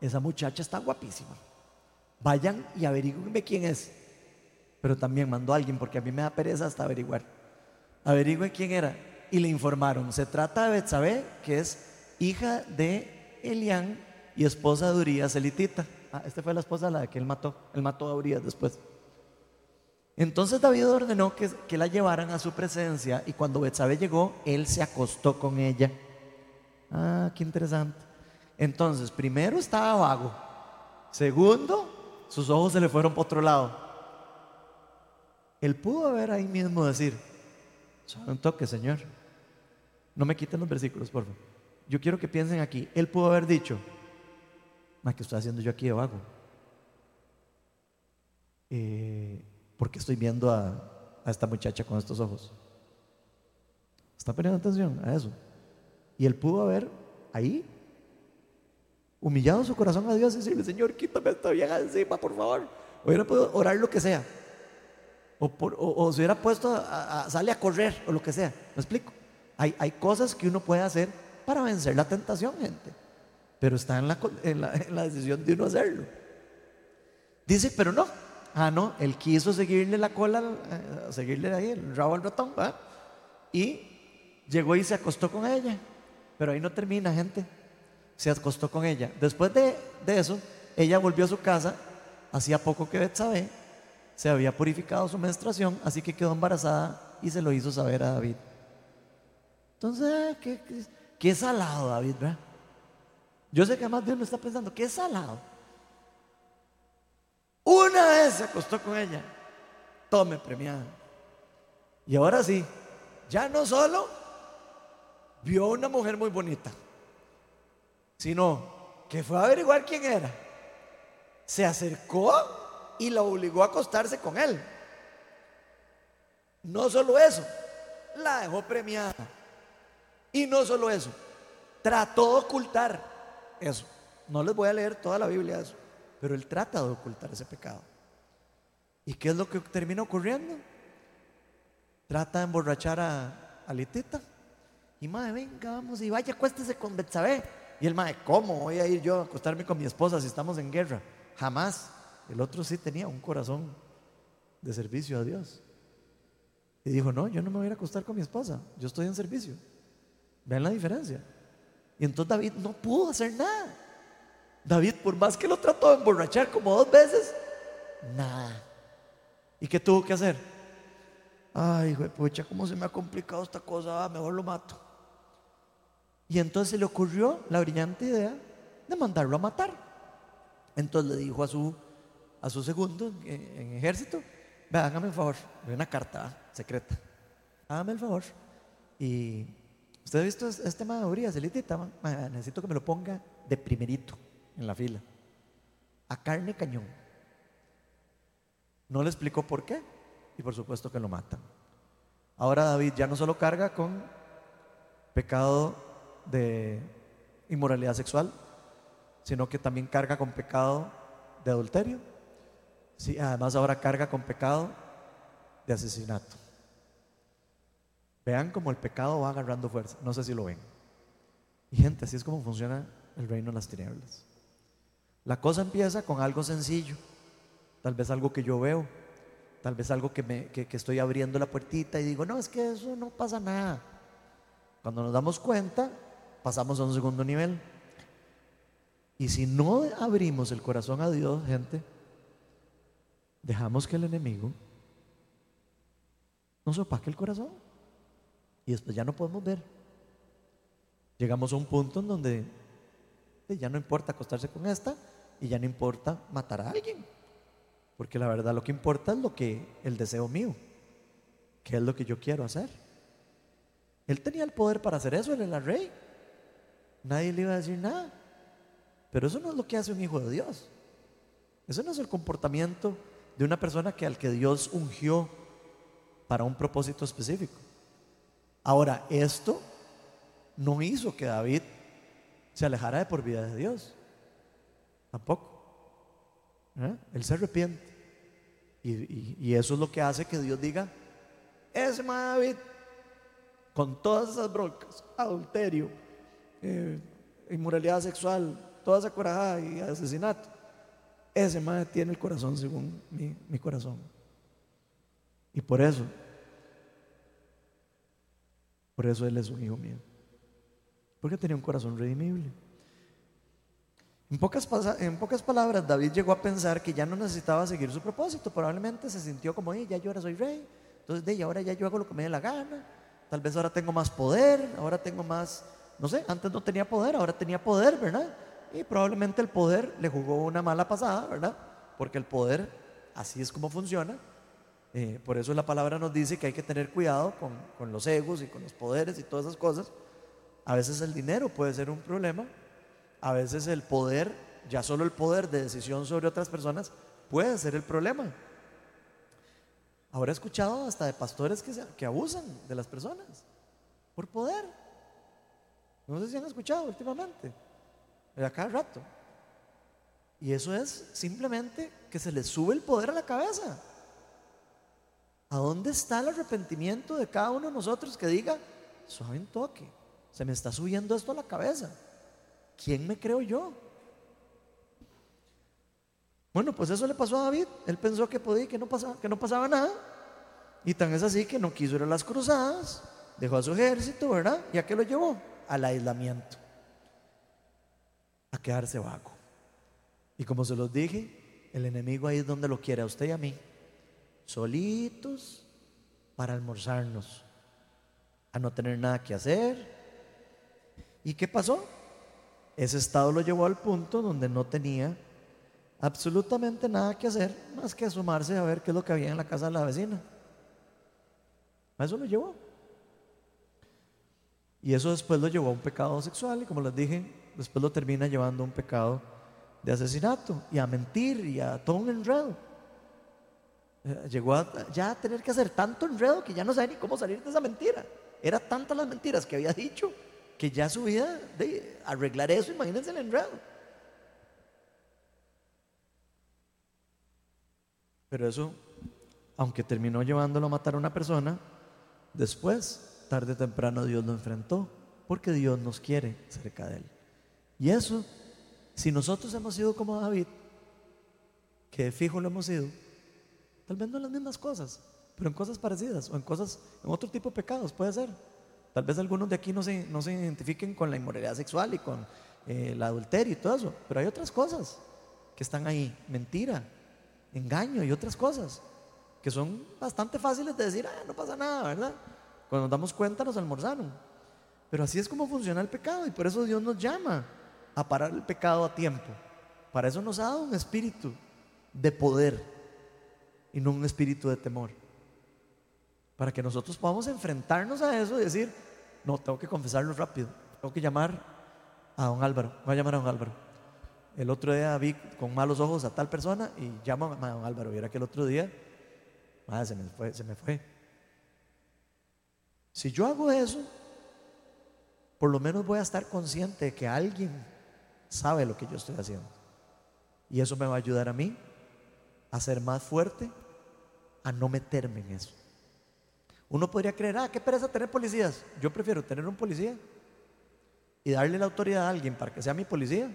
Esa muchacha está guapísima. Vayan y averigüenme quién es. Pero también mandó a alguien porque a mí me da pereza hasta averiguar. Averigüen quién era. Y le informaron. Se trata de Betsabé, que es hija de Elián y esposa de Urias elitita. Ah, esta fue la esposa a la que él mató. Él mató a Urias después. Entonces David ordenó que, que la llevaran a su presencia y cuando Betsabé llegó, él se acostó con ella. Ah, qué interesante. Entonces, primero estaba vago. Segundo, sus ojos se le fueron por otro lado. Él pudo haber ahí mismo decir, solo un toque, Señor. No me quiten los versículos, por favor. Yo quiero que piensen aquí. Él pudo haber dicho, ¿qué estoy haciendo yo aquí de vago? Eh, porque estoy viendo a, esta muchacha con estos ojos. ¿Está poniendo atención a eso? Y él pudo haber ahí humillado su corazón a Dios y decirle, Señor, quítame esta vieja encima, por favor. Hubiera podido orar lo que sea. O, se hubiera puesto a, a, a correr o lo que sea. ¿Me explico? Hay cosas que uno puede hacer para vencer la tentación, gente. Pero está en la, en la, decisión de uno hacerlo. Dice, pero no. Ah, no, él quiso seguirle la cola, eh, seguirle ahí el rabo al ratón, ¿va? Y llegó y se acostó con ella. Pero ahí no termina, gente se acostó con ella. Después de, eso, ella volvió a su casa. Hacía poco que Betsabé se había purificado su menstruación, así que quedó embarazada y se lo hizo saber a David. Entonces, ¿qué, qué, salado, David, ¿verdad? Yo sé que además Dios me está pensando, qué salado. Una vez se acostó con ella, tome premiada. Y ahora sí, ya no solo vio una mujer muy bonita, sino que fue a averiguar quién era. Se acercó y la obligó a acostarse con él. No solo eso, la dejó premiada. Y no solo eso, trató de ocultar eso. No les voy a leer toda la Biblia eso, pero él trata de ocultar ese pecado. ¿Y qué es lo que termina ocurriendo? Trata de emborrachar a, a Litita. Y madre, venga, vamos y vaya, acuéstese con Betsabé. Y el mae, ¿cómo voy a ir yo a acostarme con mi esposa si estamos en guerra? Jamás. El otro sí tenía un corazón de servicio a Dios. Y dijo, no, yo no me voy a acostar con mi esposa, yo estoy en servicio. Vean la diferencia. Y entonces David no pudo hacer nada. David, por más que lo trató de emborrachar como dos veces, nada. ¿Y qué tuvo que hacer? ay, hijo de pucha, ¿cómo se me ha complicado esta cosa? Ah, mejor lo mato. Y entonces se le ocurrió la brillante idea de mandarlo a matar. Entonces le dijo a su, a su segundo en, ejército, ve, hágame el favor, una carta secreta, hágame el favor. Y usted ha visto este tema de Urias, elitita, necesito que me lo ponga de primerito en la fila, a carne cañón. No le explicó por qué y por supuesto que lo matan. Ahora David ya no solo carga con pecado de inmoralidad sexual, sino que también carga con pecado de adulterio. Sí, además ahora carga con pecado de asesinato. Vean cómo el pecado va agarrando fuerza. No sé si lo ven. Y gente, así es como funciona el reino de las tinieblas. La cosa empieza con algo sencillo, tal vez algo que yo veo, tal vez algo que, me, que, estoy abriendo la puertita y digo, no, es que eso no pasa nada. Cuando nos damos cuenta, pasamos a un segundo nivel. Y si no abrimos el corazón a Dios, gente, dejamos que el enemigo nos opaque el corazón. Y después ya no podemos ver. Llegamos a un punto en donde ya no importa acostarse con esta y ya no importa matar a alguien. Porque la verdad lo que importa es lo que el deseo mío, que es lo que yo quiero hacer. Él tenía el poder para hacer eso, él era el rey. Nadie le iba a decir nada. Pero eso no es lo que hace un hijo de Dios. Eso no es el comportamiento de una persona que al que Dios ungió para un propósito específico. Ahora, esto no hizo que David se alejara de por vida de Dios. Tampoco. ¿Eh? Él se arrepiente. Y, eso es lo que hace que Dios diga, ese David, con todas esas broncas, adulterio, eh, inmoralidad sexual, toda esa corajada y asesinato, ese madre tiene el corazón según mi corazón. Y por eso, por eso Él es un hijo mío. Porque tenía un corazón redimible. En pocas, en pocas, palabras, David llegó a pensar que ya no necesitaba seguir su propósito. Probablemente se sintió como, ya yo ahora soy rey. Entonces, ahora ya yo hago lo que me dé la gana. Tal vez ahora tengo más poder, ahora tengo más, no sé, antes no tenía poder, ahora tenía poder, ¿verdad? Y probablemente el poder le jugó una mala pasada, ¿verdad? Porque el poder, así es como funciona. Eh, por eso la palabra nos dice que hay que tener cuidado con, con los egos y con los poderes y todas esas cosas. A veces el dinero puede ser un problema a veces el poder, ya solo el poder de decisión sobre otras personas, puede ser el problema. Ahora he escuchado hasta de pastores que, que abusan de las personas por poder. No sé si han escuchado últimamente, a cada rato. Y eso es simplemente que se les sube el poder a la cabeza. ¿A dónde está el arrepentimiento de cada uno de nosotros que diga, suave un toque, se me está subiendo esto a la cabeza? ¿quién me creo yo? Bueno, pues eso le pasó a David. Él pensó que podía que no pasaba, que no pasaba nada. Y tan es así que no quiso ir a las cruzadas, dejó a su ejército, ¿verdad? ¿Y a qué lo llevó? Al aislamiento, a quedarse vago. Y como se los dije, el enemigo ahí es donde lo quiere, a usted y a mí, solitos para almorzarnos, a no tener nada que hacer. ¿Y qué pasó? Ese estado lo llevó al punto donde no tenía absolutamente nada que hacer más que asomarse a ver qué es lo que había en la casa de la vecina. A eso lo llevó. Y eso después lo llevó a un pecado sexual y como les dije, después lo termina llevando a un pecado de asesinato y a mentir y a todo un enredo. Eh, llegó a, ya a tener que hacer tanto enredo que ya no sabe ni cómo salir de esa mentira. Era tantas las mentiras que había dicho que ya su vida de arreglar eso, imagínense el enredo. Pero eso, aunque terminó llevándolo a matar a una persona, después, tarde o temprano, Dios lo enfrentó, porque Dios nos quiere cerca de Él. Y eso, si nosotros hemos sido como David, que fijo lo hemos sido, tal vez no en las mismas cosas, pero en cosas parecidas o en cosas, en otro tipo de pecados, puede ser. Tal vez algunos de aquí no se, no se identifiquen con la inmoralidad sexual y con eh, el adulterio y todo eso, pero hay otras cosas que están ahí, mentira, engaño y otras cosas que son bastante fáciles de decir, ah, no pasa nada, ¿verdad? Cuando nos damos cuenta nos almorzaron. Pero así es como funciona el pecado y por eso Dios nos llama a parar el pecado a tiempo. Para eso nos ha dado un espíritu de poder y no un espíritu de temor. Para que nosotros podamos enfrentarnos a eso y decir, no, tengo que confesarlo rápido, tengo que llamar a don Álvaro, voy a llamar a don Álvaro. El otro día vi con malos ojos a tal persona y llamo a don Álvaro. Y era que el otro día, se me fue, se me fue. Si yo hago eso, por lo menos voy a estar consciente de que alguien sabe lo que yo estoy haciendo. Y eso me va a ayudar a mí a ser más fuerte, a no meterme en eso. Uno podría creer, ah, qué pereza tener policías. Yo prefiero tener un policía y darle la autoridad a alguien para que sea mi policía,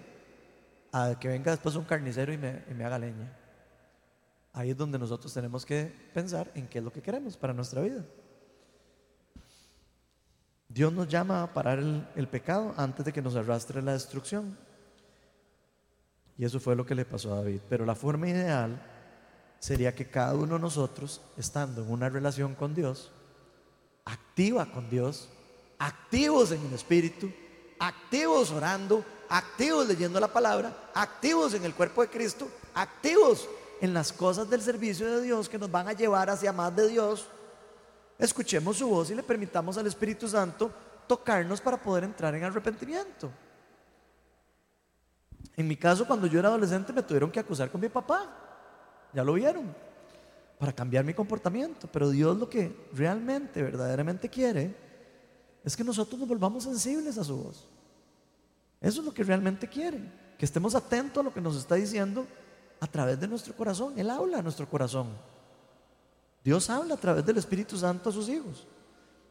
a que venga después un carnicero y me, y me haga leña. Ahí es donde nosotros tenemos que pensar en qué es lo que queremos para nuestra vida. Dios nos llama a parar el, pecado antes de que nos arrastre la destrucción. Y eso fue lo que le pasó a David. Pero la forma ideal sería que cada uno de nosotros, estando en una relación con Dios, activa con Dios, activos en el Espíritu, activos orando, activos leyendo la palabra, activos en el cuerpo de Cristo, activos en las cosas del servicio de Dios que nos van a llevar hacia más de Dios, escuchemos su voz y le permitamos al Espíritu Santo tocarnos para poder entrar en arrepentimiento. En mi caso, cuando yo era adolescente, me tuvieron que acusar con mi papá. Ya lo vieron. Para cambiar mi comportamiento. Pero Dios lo que realmente, verdaderamente quiere es que nosotros nos volvamos sensibles a su voz. Eso es lo que realmente quiere. Que estemos atentos a lo que nos está diciendo a través de nuestro corazón. Él habla a nuestro corazón. Dios habla a través del Espíritu Santo a sus hijos.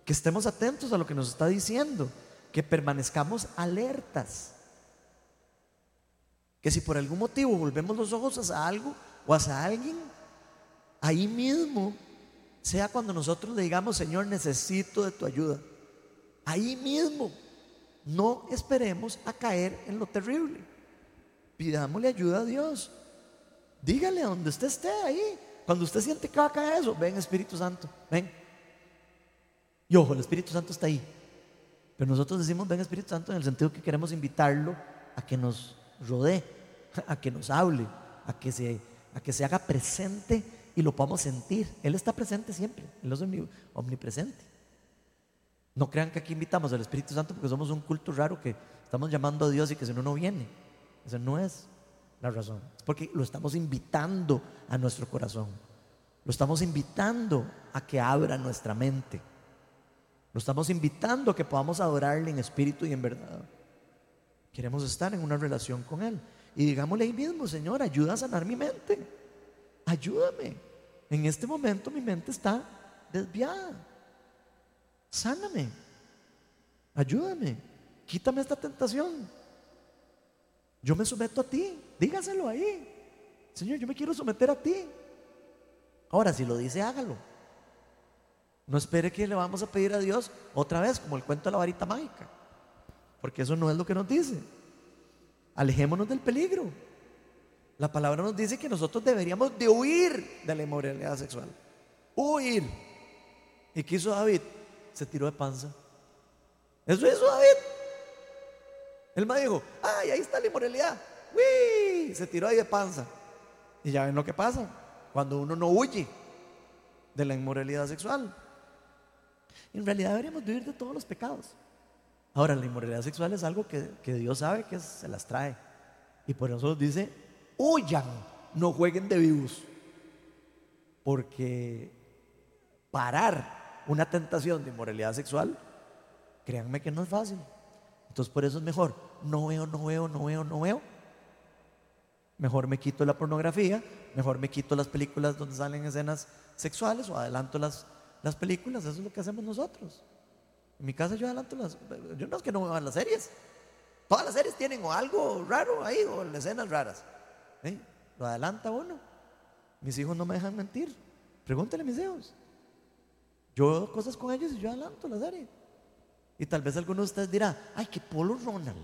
Que estemos atentos a lo que nos está diciendo. Que permanezcamos alertas. Que si por algún motivo volvemos los ojos hacia algo o hacia alguien, ahí mismo sea cuando nosotros le digamos, Señor, necesito de tu ayuda. Ahí mismo. No esperemos a caer en lo terrible. Pidámosle ayuda a Dios. Dígale donde usted esté ahí. Cuando usted siente que va a caer eso, ven Espíritu Santo, ven. Y ojo, el Espíritu Santo está ahí. Pero nosotros decimos ven Espíritu Santo en el sentido que queremos invitarlo a que nos rodee, a que nos hable, a que se, a que se haga presente y lo podamos sentir. Él está presente siempre, Él es omnipresente. No crean que aquí invitamos al Espíritu Santo porque somos un culto raro que estamos llamando a Dios y que si no, no viene. Eso no es la razón. Es porque lo estamos invitando a nuestro corazón. Lo estamos invitando a que abra nuestra mente. Lo estamos invitando a que podamos adorarle en espíritu y en verdad. Queremos estar en una relación con Él. Y digámosle ahí mismo, Señor, ayuda a sanar mi mente. Ayúdame. En este momento mi mente está desviada. Sáname. Ayúdame. Quítame esta tentación. Yo me someto a ti. Dígaselo ahí. Señor, yo me quiero someter a ti. Ahora, si lo dice, hágalo. No espere que le vamos a pedir a Dios otra vez, como el cuento de la varita mágica. Porque eso no es lo que nos dice. Alejémonos del peligro. La palabra nos dice que nosotros deberíamos de huir de la inmoralidad sexual. Huir. ¿Y qué hizo David? Se tiró de panza. Eso hizo David. Él me dijo, ay, ahí está la inmoralidad. ¡Uy! Se tiró ahí de panza. Y ya ven lo que pasa cuando uno no huye de la inmoralidad sexual. En realidad deberíamos vivir de todos los pecados. Ahora, la inmoralidad sexual es algo que, Dios sabe que se las trae. Y por eso dice, huyan, no jueguen de vivos. Porque parar una tentación de inmoralidad sexual, créanme que no es fácil. Entonces por eso es mejor, no veo, no veo, no veo, no veo. Mejor me quito la pornografía, mejor me quito las películas donde salen escenas sexuales o adelanto las, las películas, eso es lo que hacemos nosotros. En mi casa yo adelanto las, yo no es que no veo las series, todas las series tienen o algo raro ahí o escenas raras. Lo adelanta uno. Mis hijos no me dejan mentir, pregúntale a mis hijos. Yo veo cosas con ellos y yo adelanto la serie. Y tal vez alguno de ustedes dirá, ay, qué polo Ronald,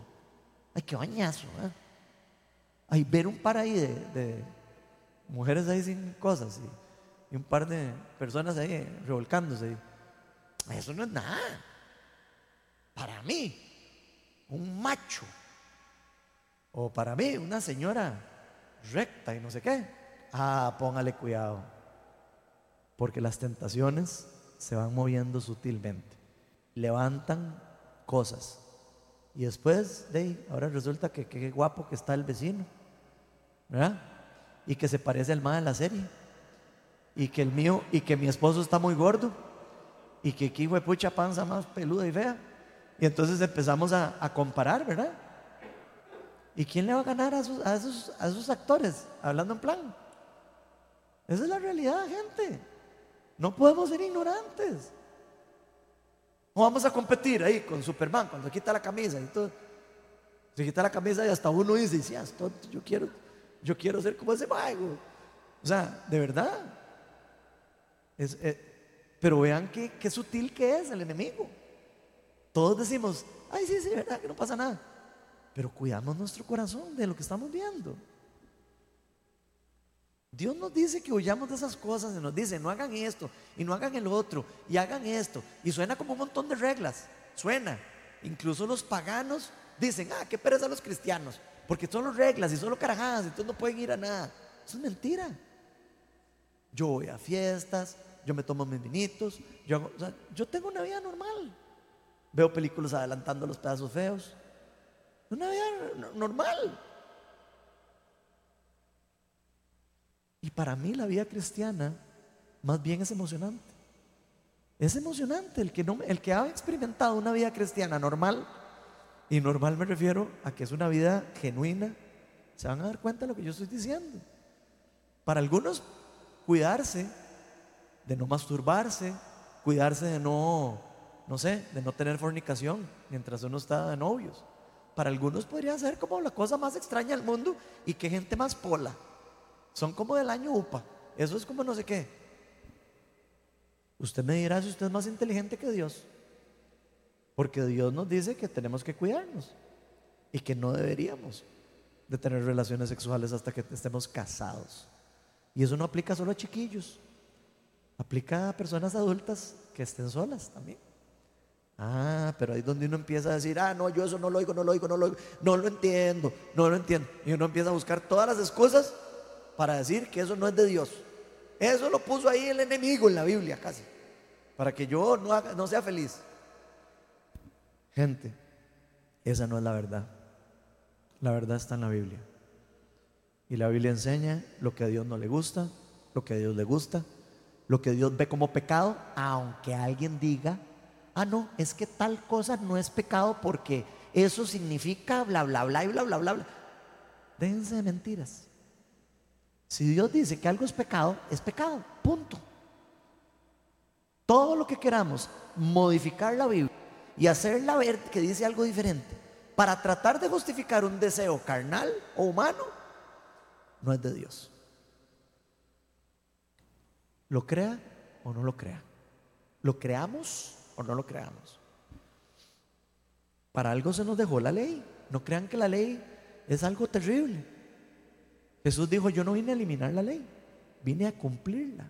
ay, qué bañazo. ¿eh? Ay, ver un par ahí de, mujeres ahí sin cosas y un par de personas ahí revolcándose. Eso no es nada. Para mí, un macho, o para mí, una señora recta y no sé qué, ah, póngale cuidado, porque las tentaciones se van moviendo sutilmente, levantan cosas. Y después, de ahora resulta que qué guapo que está el vecino, ¿verdad? Y que se parece al más de la serie. Y que el mío, y que mi esposo está muy gordo. Y que aquí pucha panza más peluda y fea. Y entonces empezamos a, comparar, ¿verdad? ¿Y quién le va a ganar a a, a esos actores? Hablando en plan. Esa es la realidad, gente. No podemos ser ignorantes. No vamos a competir ahí con Superman cuando quita la camisa y todo. Se quita la camisa y hasta uno dice, sí, yo quiero, yo quiero ser como ese mago. O sea, de verdad. Eh, pero vean qué, qué sutil que es el enemigo. Todos decimos, ay, sí, sí, verdad, que no pasa nada. Pero cuidamos nuestro corazón de lo que estamos viendo. Dios nos dice que huyamos de esas cosas y nos dice, no hagan esto y no hagan el otro y hagan esto. Y suena como un montón de reglas, suena. Incluso los paganos dicen, ah, qué pereza los cristianos, porque solo reglas y solo carajadas, entonces no pueden ir a nada. Eso es mentira. Yo voy a fiestas, yo me tomo mis vinitos, yo tengo una vida normal. Veo películas adelantando los pedazos feos. Una vida normal. Y para mí la vida cristiana más bien es emocionante. Es emocionante el que, no, el que ha experimentado una vida cristiana normal, y normal me refiero a que es una vida genuina, se van a dar cuenta de lo que yo estoy diciendo. Para algunos, cuidarse de no masturbarse, cuidarse de no, no sé, de no tener fornicación mientras uno está de novios. Para algunos podría ser como la cosa más extraña del mundo y que gente más pola. Son como del año UPA. Eso es como no sé qué. Usted me dirá si usted es más inteligente que Dios. Porque Dios nos dice que tenemos que cuidarnos y que no deberíamos de tener relaciones sexuales hasta que estemos casados. Y eso no aplica solo a chiquillos, aplica a personas adultas que estén solas también. Ah, pero ahí es donde uno empieza a decir, ah, no, yo eso no lo oigo, no lo oigo, no lo oigo, no lo entiendo, no lo entiendo. Y uno empieza a buscar todas las excusas para decir que eso no es de Dios. Eso lo puso ahí el enemigo en la Biblia casi, para que yo no, no sea feliz. Gente, esa no es la verdad. La verdad está en la Biblia. Y la Biblia enseña lo que a Dios no le gusta, lo que a Dios le gusta, lo que Dios ve como pecado, aunque alguien diga, ah, no, es que tal cosa no es pecado porque eso significa bla, bla, bla y bla, bla, bla, bla. Déjense de mentiras. Si Dios dice que algo es pecado, es pecado, punto. Todo lo que queramos modificar la Biblia y hacerla ver que dice algo diferente para tratar de justificar un deseo carnal o humano, no es de Dios. Lo crea o no lo crea. Lo creamos o no lo creamos. Para algo se nos dejó la ley. No crean que la ley es algo terrible. Jesús dijo, yo no vine a eliminar la ley, vine a cumplirla.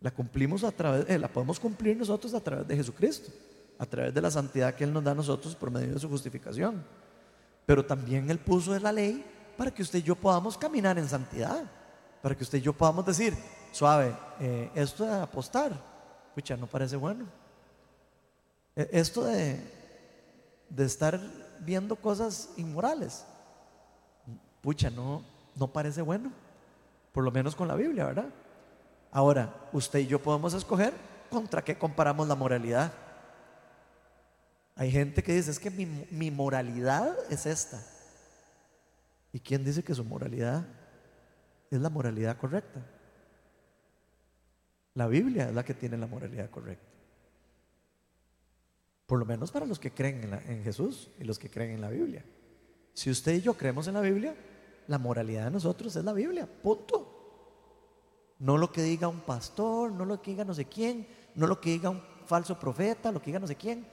La cumplimos a través, eh, la podemos cumplir nosotros a través de Jesucristo, a través de la santidad que Él nos da a nosotros por medio de su justificación. Pero también Él puso la ley para que usted y yo podamos caminar en santidad, para que usted y yo podamos decir, suave, eh, esto de apostar, escucha, no parece bueno. E, esto de, de estar viendo cosas inmorales, pucha, no, no parece bueno, por lo menos con la Biblia, ¿verdad? Ahora, usted y yo podemos escoger contra qué comparamos la moralidad. Hay gente que dice, es que mi, mi moralidad es esta. ¿Y quién dice que su moralidad es la moralidad correcta? La Biblia es la que tiene la moralidad correcta. Por lo menos para los que creen en, Jesús y los que creen en la Biblia. Si usted y yo creemos en la Biblia, la moralidad de nosotros es la Biblia, punto. No lo que diga un pastor, no lo que diga no sé quién, no lo que diga un falso profeta, lo que diga no sé quién.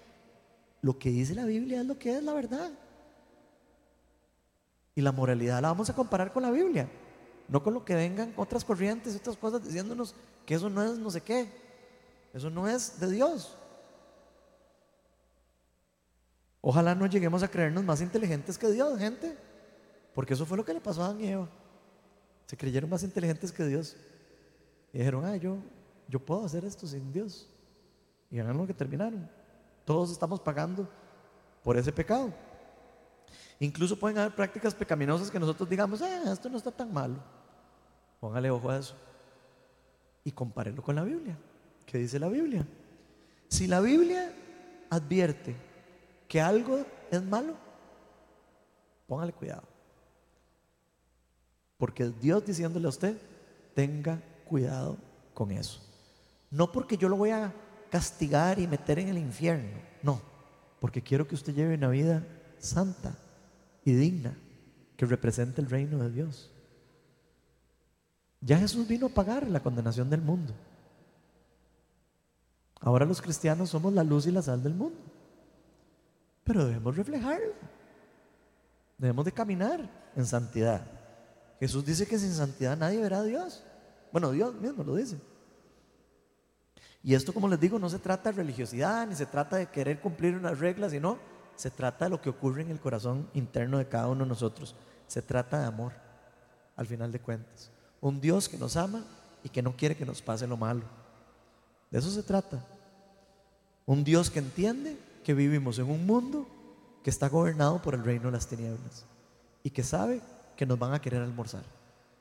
Lo que dice la Biblia es lo que es la verdad. Y la moralidad la vamos a comparar con la Biblia. no con lo que vengan otras corrientes, otras cosas diciéndonos que eso no es no sé qué, eso no es de Dios. Ojalá no lleguemos a creernos más inteligentes que Dios, gente, porque eso fue lo que le pasó a Adán y Eva. Se creyeron más inteligentes que Dios y dijeron, ah, yo, yo puedo hacer esto sin Dios. Y hagan lo que terminaron. Todos estamos pagando por ese pecado. Incluso pueden haber prácticas pecaminosas que nosotros digamos, ah, esto no está tan malo. Póngale ojo a eso. Y compárelo con la Biblia. ¿Qué dice la Biblia? Si la Biblia advierte que algo es malo, póngale cuidado. Porque Dios diciéndole a usted, tenga cuidado con eso. No porque yo lo voy a castigar y meter en el infierno, no, porque quiero que usted lleve una vida santa y digna que represente el reino de Dios. Ya Jesús vino a pagar la condenación del mundo. Ahora los cristianos somos la luz y la sal del mundo. Pero debemos reflejarlo. Debemos de caminar en santidad. Jesús dice que sin santidad nadie verá a Dios. Bueno, Dios mismo lo dice. Y esto, como les digo, no se trata de religiosidad, ni se trata de querer cumplir unas reglas, sino se trata de lo que ocurre en el corazón interno de cada uno de nosotros. Se trata de amor, al final de cuentas. Un Dios que nos ama y que no quiere que nos pase lo malo. De eso se trata. Un Dios que entiende que vivimos en un mundo que está gobernado por el reino de las tinieblas y que sabe que nos van a querer almorzar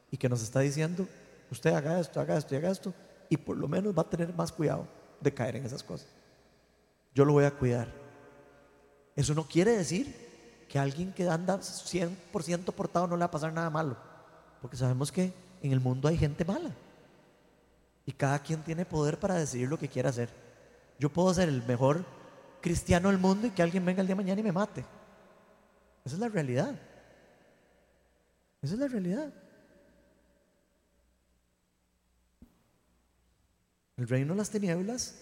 y que nos está diciendo, usted haga esto, haga esto y haga esto y por lo menos va a tener más cuidado de caer en esas cosas. Yo lo voy a cuidar. Eso no quiere decir que alguien que anda 100% portado no le va a pasar nada malo, porque sabemos que en el mundo hay gente mala y cada quien tiene poder para decidir lo que quiere hacer. Yo puedo ser el mejor cristiano del mundo y que alguien venga el día de mañana y me mate. Esa es la realidad. Esa es la realidad. El reino de las tinieblas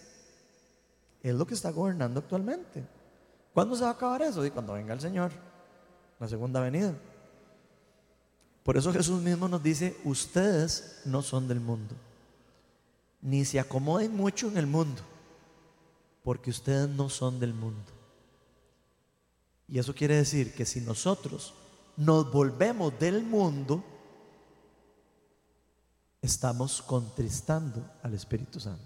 es lo que está gobernando actualmente. ¿Cuándo se va a acabar eso? Y cuando venga el Señor, la segunda venida. Por eso Jesús mismo nos dice, ustedes no son del mundo, ni se acomoden mucho en el mundo, porque ustedes no son del mundo. Y eso quiere decir que si nosotros nos volvemos del mundo, estamos contristando al Espíritu Santo.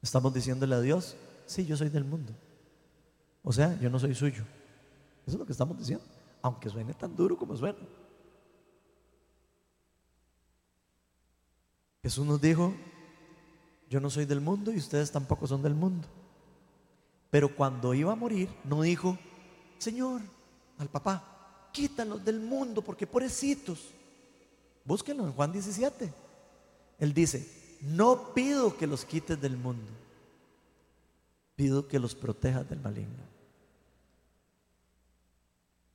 Estamos diciéndole a Dios, sí, yo soy del mundo. O sea, yo no soy suyo. Eso es lo que estamos diciendo, aunque suene tan duro como suena. Jesús nos dijo, yo no soy del mundo y ustedes tampoco son del mundo. Pero cuando iba a morir, no dijo, Señor, al papá, quítalos del mundo porque pobrecitos. Búsquenlo en Juan 17. Él dice, no pido que los quites del mundo, pido que los protejas del maligno.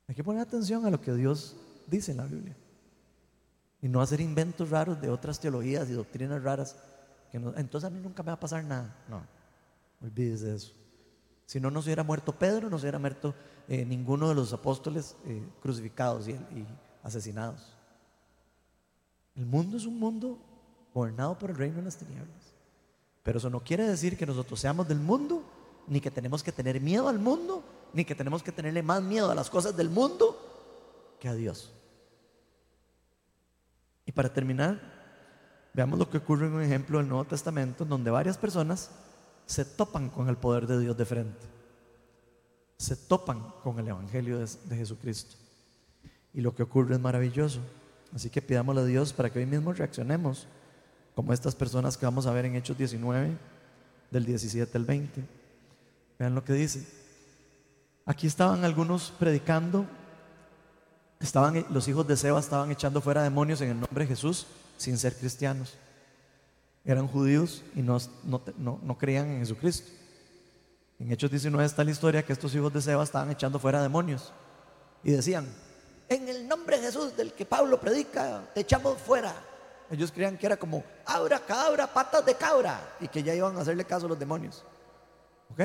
Hay que poner atención a lo que Dios dice en la Biblia y no hacer inventos raros de otras teologías y doctrinas raras. Que entonces a mí nunca me va a pasar nada. No, olvídese de eso. Si no, no se hubiera muerto Pedro, no se hubiera muerto eh, ninguno de los apóstoles eh, crucificados y, asesinados. El mundo es un mundo gobernado por el reino de las tinieblas. Pero eso no quiere decir que nosotros seamos del mundo, ni que tenemos que tener miedo al mundo, ni que tenemos que tenerle más miedo a las cosas del mundo que a Dios. Y para terminar, veamos lo que ocurre en un ejemplo del Nuevo Testamento, donde varias personas se topan con el poder de Dios de frente se topan con el Evangelio de, Jesucristo. Y lo que ocurre es maravilloso. Así que pidámosle a Dios para que hoy mismo reaccionemos como estas personas que vamos a ver en Hechos 19, del 17 al 20. Vean lo que dice. Aquí estaban algunos predicando, estaban, los hijos de Seba estaban echando fuera demonios en el nombre de Jesús sin ser cristianos. Eran judíos y no, no creían en Jesucristo. En Hechos 19 está la historia que estos hijos de Seba estaban echando fuera demonios y decían, en el nombre de Jesús del que Pablo predica, te echamos fuera. Ellos creían que era como, abra, cabra, patas de cabra, y que ya iban a hacerle caso a los demonios. ¿Ok?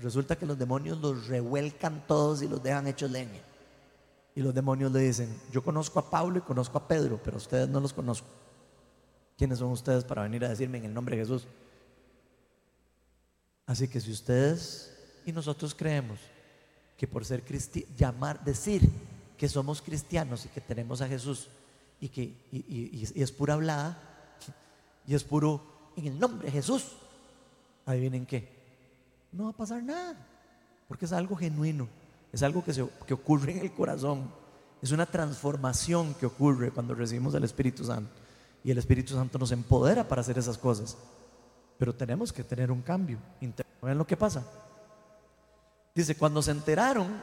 Resulta que los demonios los revuelcan todos y los dejan hechos leña. Y los demonios le dicen, yo conozco a Pablo y conozco a Pedro, pero ustedes no los conozco. ¿Quiénes son ustedes para venir a decirme en el nombre de Jesús? Así que si ustedes y nosotros creemos que por ser cristianos, llamar, decir que somos cristianos y que tenemos a Jesús y que y, y es pura hablada y es puro en el nombre de Jesús, adivinen qué, no va a pasar nada, porque es algo genuino, es algo que, que ocurre en el corazón, es una transformación que ocurre cuando recibimos el Espíritu Santo y el Espíritu Santo nos empodera para hacer esas cosas, pero tenemos que tener un cambio interno. ¿Ven lo que pasa? Dice, cuando se enteraron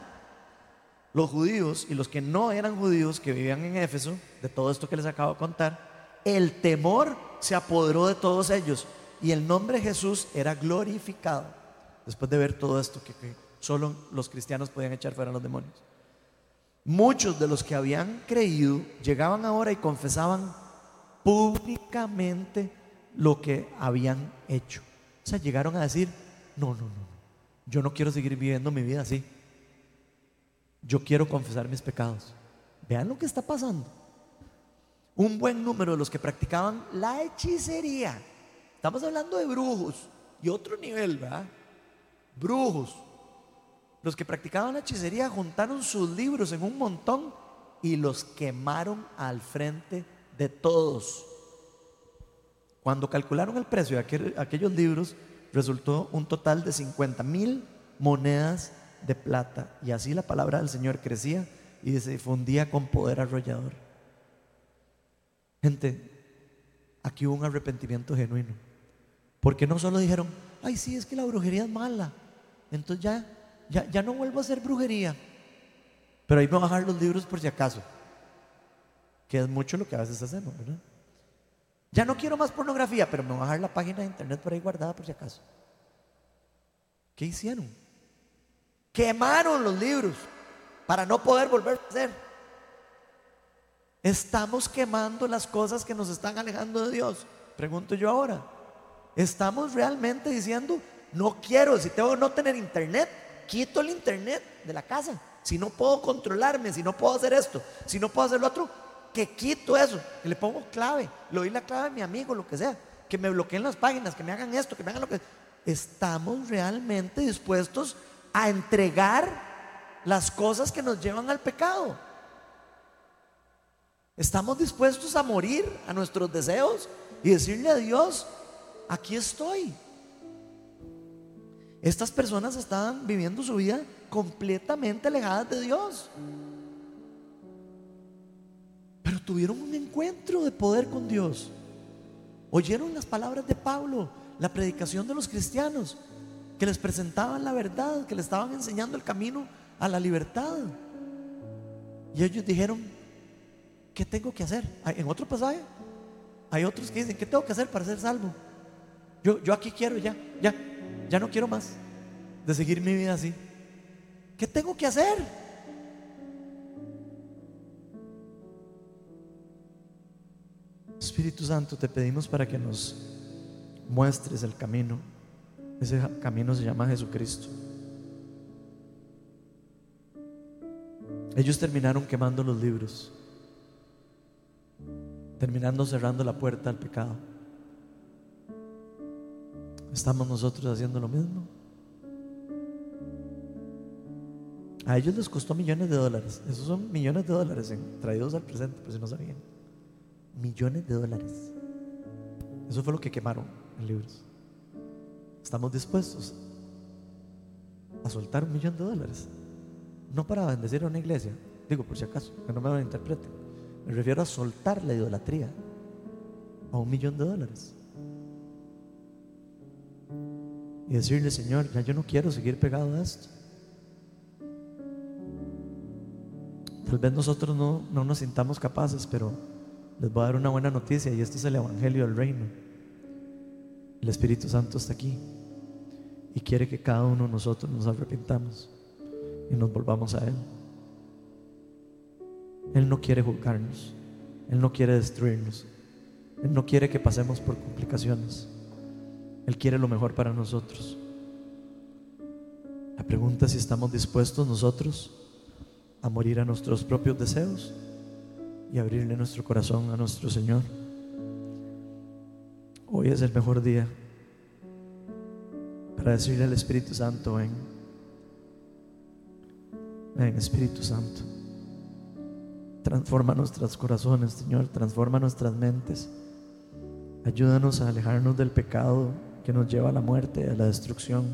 los judíos y los que no eran judíos que vivían en Éfeso, de todo esto que les acabo de contar, el temor se apoderó de todos ellos y el nombre de Jesús era glorificado. Después de ver todo esto que, solo los cristianos podían echar fuera a los demonios. Muchos de los que habían creído llegaban ahora y confesaban públicamente lo que habían hecho. O sea, llegaron a decir, no, no, no, yo no quiero seguir viviendo mi vida así. Yo quiero confesar mis pecados. Vean lo que está pasando un buen número de los que practicaban la hechicería. Estamos hablando de brujos y otro nivel, ¿verdad? Brujos. Los que practicaban la hechicería juntaron sus libros en un montón y los quemaron al frente de todos. Cuando calcularon el precio de aquellos libros, resultó un total de 50 mil monedas de plata. Y así la palabra del Señor crecía y se difundía con poder arrollador. Gente, aquí hubo un arrepentimiento genuino. Porque no solo dijeron, ay, sí, es que la brujería es mala. Entonces ya, ya, ya no vuelvo a hacer brujería. Pero ahí me voy a bajar los libros por si acaso. Que es mucho lo que a veces hacemos, ¿verdad? Ya no quiero más pornografía, pero me voy a bajar la página de internet por ahí guardada por si acaso. ¿Qué hicieron? Quemaron los libros para no poder volver a hacer. Estamos quemando las cosas que nos están alejando de Dios. Pregunto yo ahora. Estamos realmente diciendo, no quiero, si tengo no tener internet, quito el internet de la casa. Si no puedo controlarme, si no puedo hacer esto, si no puedo hacer lo otro, que quito eso, que le pongo clave, le doy la clave a mi amigo, lo que sea, que me bloqueen las páginas, que me hagan esto, que me hagan lo que... Estamos realmente dispuestos a entregar las cosas que nos llevan al pecado. Estamos dispuestos a morir a nuestros deseos y decirle a Dios, aquí estoy. Estas personas estaban viviendo su vida completamente alejadas de Dios. Pero tuvieron un encuentro de poder con Dios. Oyeron las palabras de Pablo, la predicación de los cristianos, que les presentaban la verdad, que les estaban enseñando el camino a la libertad. Y ellos dijeron, ¿qué tengo que hacer? En otro pasaje hay otros que dicen, ¿qué tengo que hacer para ser salvo? Yo, yo aquí quiero ya, ya, ya no quiero más de seguir mi vida así. ¿Qué tengo que hacer? Espíritu Santo, te pedimos para que nos muestres el camino. Ese camino se llama Jesucristo. Ellos terminaron quemando los libros terminando cerrando la puerta al pecado. ¿Estamos nosotros haciendo lo mismo? A ellos les costó millones de dólares. Esos son millones de dólares traídos al presente, por si no sabían. Millones de dólares. Eso fue lo que quemaron en libros. Estamos dispuestos a soltar un millón de dólares. No para bendecir a una iglesia. Digo, por si acaso, que no me lo interpreten. Me refiero a soltar la idolatría a un millón de dólares. Y decirle, Señor, ya yo no quiero seguir pegado a esto. Tal vez nosotros no, no nos sintamos capaces, pero les voy a dar una buena noticia y este es el Evangelio del Reino. El Espíritu Santo está aquí y quiere que cada uno de nosotros nos arrepintamos y nos volvamos a Él. Él no quiere juzgarnos. Él no quiere destruirnos. Él no quiere que pasemos por complicaciones. Él quiere lo mejor para nosotros. La pregunta es si estamos dispuestos nosotros a morir a nuestros propios deseos y abrirle nuestro corazón a nuestro Señor. Hoy es el mejor día para decirle al Espíritu Santo, ven, ven Espíritu Santo, transforma nuestros corazones, Señor, transforma nuestras mentes, ayúdanos a alejarnos del pecado nos lleva a la muerte, a la destrucción.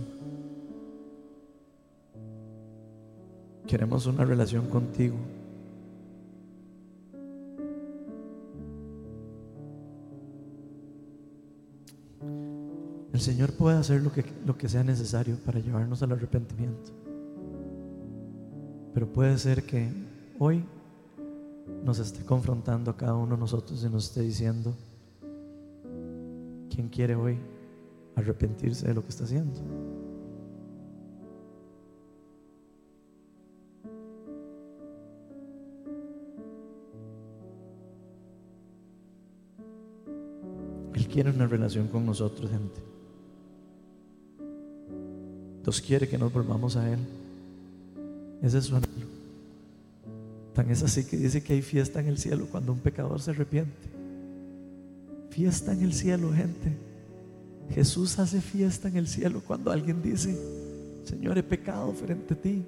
Queremos una relación contigo. El Señor puede hacer lo que, lo que sea necesario para llevarnos al arrepentimiento. Pero puede ser que hoy nos esté confrontando a cada uno de nosotros y nos esté diciendo, ¿quién quiere hoy arrepentirse de lo que está haciendo? Él quiere una relación con nosotros, gente. Dios quiere que nos volvamos a Él. Ese es su anhelo. Tan es así que dice que hay fiesta en el cielo cuando un pecador se arrepiente. Fiesta en el cielo, gente. Jesús hace fiesta en el cielo cuando alguien dice, Señor, he pecado frente a ti.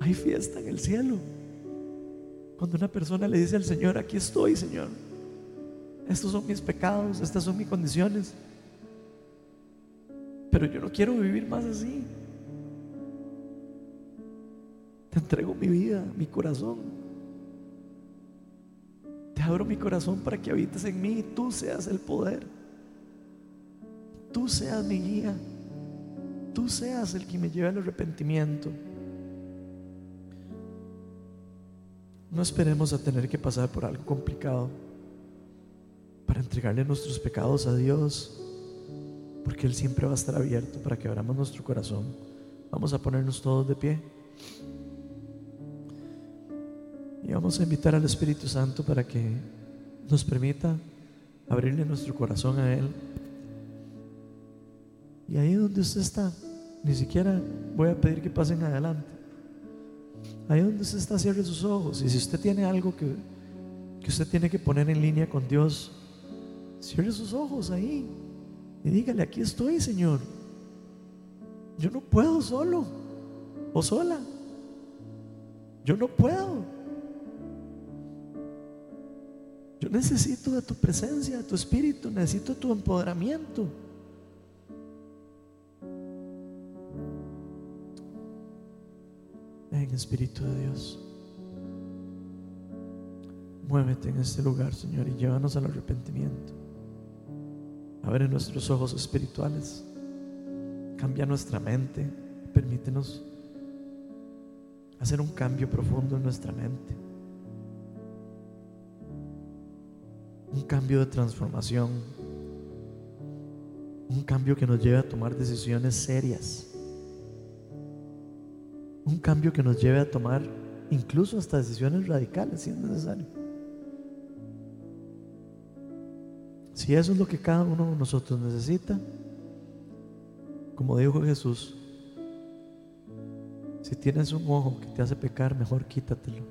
Hay fiesta en el cielo. Cuando una persona le dice al Señor, aquí estoy, Señor. Estos son mis pecados, estas son mis condiciones pero yo no quiero vivir más así. Te entrego mi vida, mi corazón. Te abro mi corazón para que habites en mí y tú seas el poder. Tú seas mi guía. Tú seas el que me lleve al arrepentimiento. No esperemos a tener que pasar por algo complicado para entregarle nuestros pecados a Dios porque Él siempre va a estar abierto para que abramos nuestro corazón. Vamos a ponernos todos de pie. Y vamos a invitar al Espíritu Santo para que nos permita abrirle nuestro corazón a Él. Y ahí donde usted está, ni siquiera voy a pedir que pasen adelante. Ahí donde usted está, cierre sus ojos. Y si usted tiene algo que, que usted tiene que poner en línea con Dios, cierre sus ojos ahí. Y dígale, aquí estoy, Señor. Yo no puedo solo o sola. Yo no puedo. Yo necesito de tu presencia, de tu espíritu, necesito tu empoderamiento. Ven, Espíritu de Dios. Muévete en este lugar, Señor, y llévanos al arrepentimiento. Abre nuestros ojos espirituales. Cambia nuestra mente. Permítenos hacer un cambio profundo en nuestra mente. Un cambio de transformación. Un cambio que nos lleve a tomar decisiones serias. Un cambio que nos lleve a tomar incluso hasta decisiones radicales si es necesario. Si eso es lo que cada uno de nosotros necesita, como dijo Jesús, si tienes un ojo que te hace pecar, mejor quítatelo.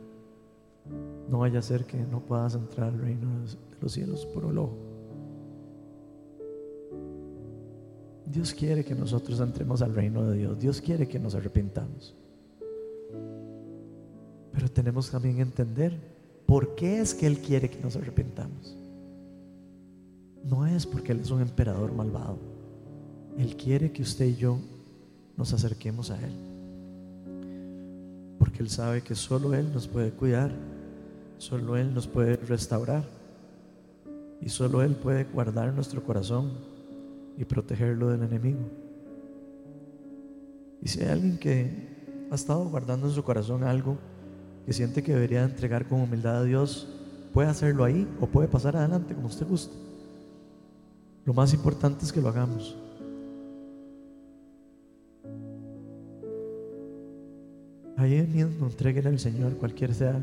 No vaya a ser que no puedas entrar al reino de los cielos por el ojo. Dios quiere que nosotros entremos al reino de Dios. Dios quiere que nos arrepintamos. Pero tenemos también que entender por qué es que Él quiere que nos arrepintamos no es porque Él es un emperador malvado. Él quiere que usted y yo nos acerquemos a Él. Porque Él sabe que solo Él nos puede cuidar, solo Él nos puede restaurar y solo Él puede guardar nuestro corazón y protegerlo del enemigo. Y si hay alguien que ha estado guardando en su corazón algo que siente que debería entregar con humildad a Dios, puede hacerlo ahí o puede pasar adelante como usted guste. Lo más importante es que lo hagamos. Ahí mismo entreguen al Señor cualquier sea,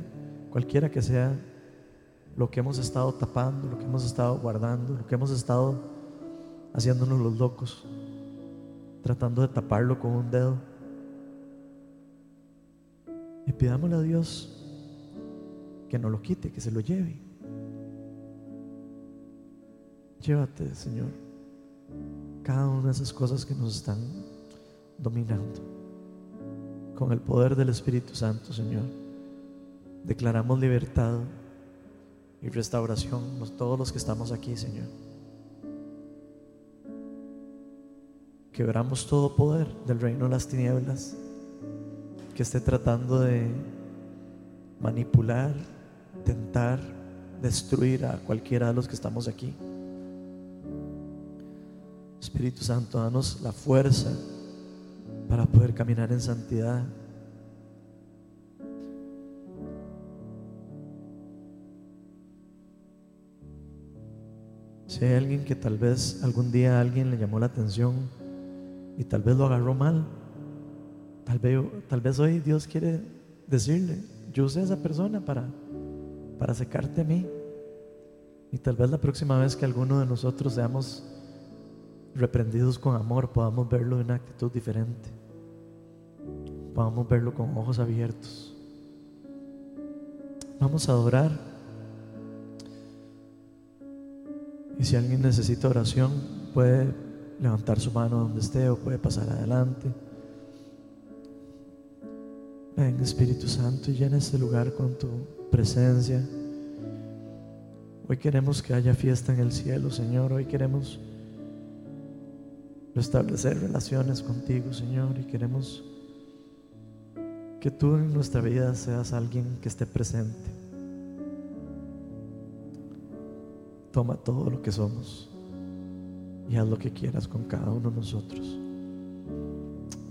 cualquiera que sea lo que hemos estado tapando, lo que hemos estado guardando, lo que hemos estado haciéndonos los locos, tratando de taparlo con un dedo. Y pidámosle a Dios que no lo quite, que se lo lleve. Llévate, Señor, cada una de esas cosas que nos están dominando. Con el poder del Espíritu Santo, Señor, declaramos libertad y restauración todos los que estamos aquí, Señor. Quebramos todo poder del reino de las tinieblas que esté tratando de manipular, tentar, destruir a cualquiera de los que estamos aquí. Espíritu Santo, danos la fuerza para poder caminar en santidad. Si hay alguien que tal vez algún día alguien le llamó la atención y tal vez lo agarró mal, tal vez, hoy Dios quiere decirle, yo usé a esa persona para, para secarte a mí. Y tal vez la próxima vez que alguno de nosotros seamos reprendidos con amor, podamos verlo de una actitud diferente. Podamos verlo con ojos abiertos. Vamos a adorar. Y si alguien necesita oración, puede levantar su mano donde esté o puede pasar adelante. Ven Espíritu Santo y llena este lugar con tu presencia. Hoy queremos que haya fiesta en el cielo, Señor. Hoy queremos establecer relaciones contigo, Señor, y queremos que tú en nuestra vida seas alguien que esté presente. Toma todo lo que somos y haz lo que quieras con cada uno de nosotros.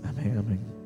Amén, amén.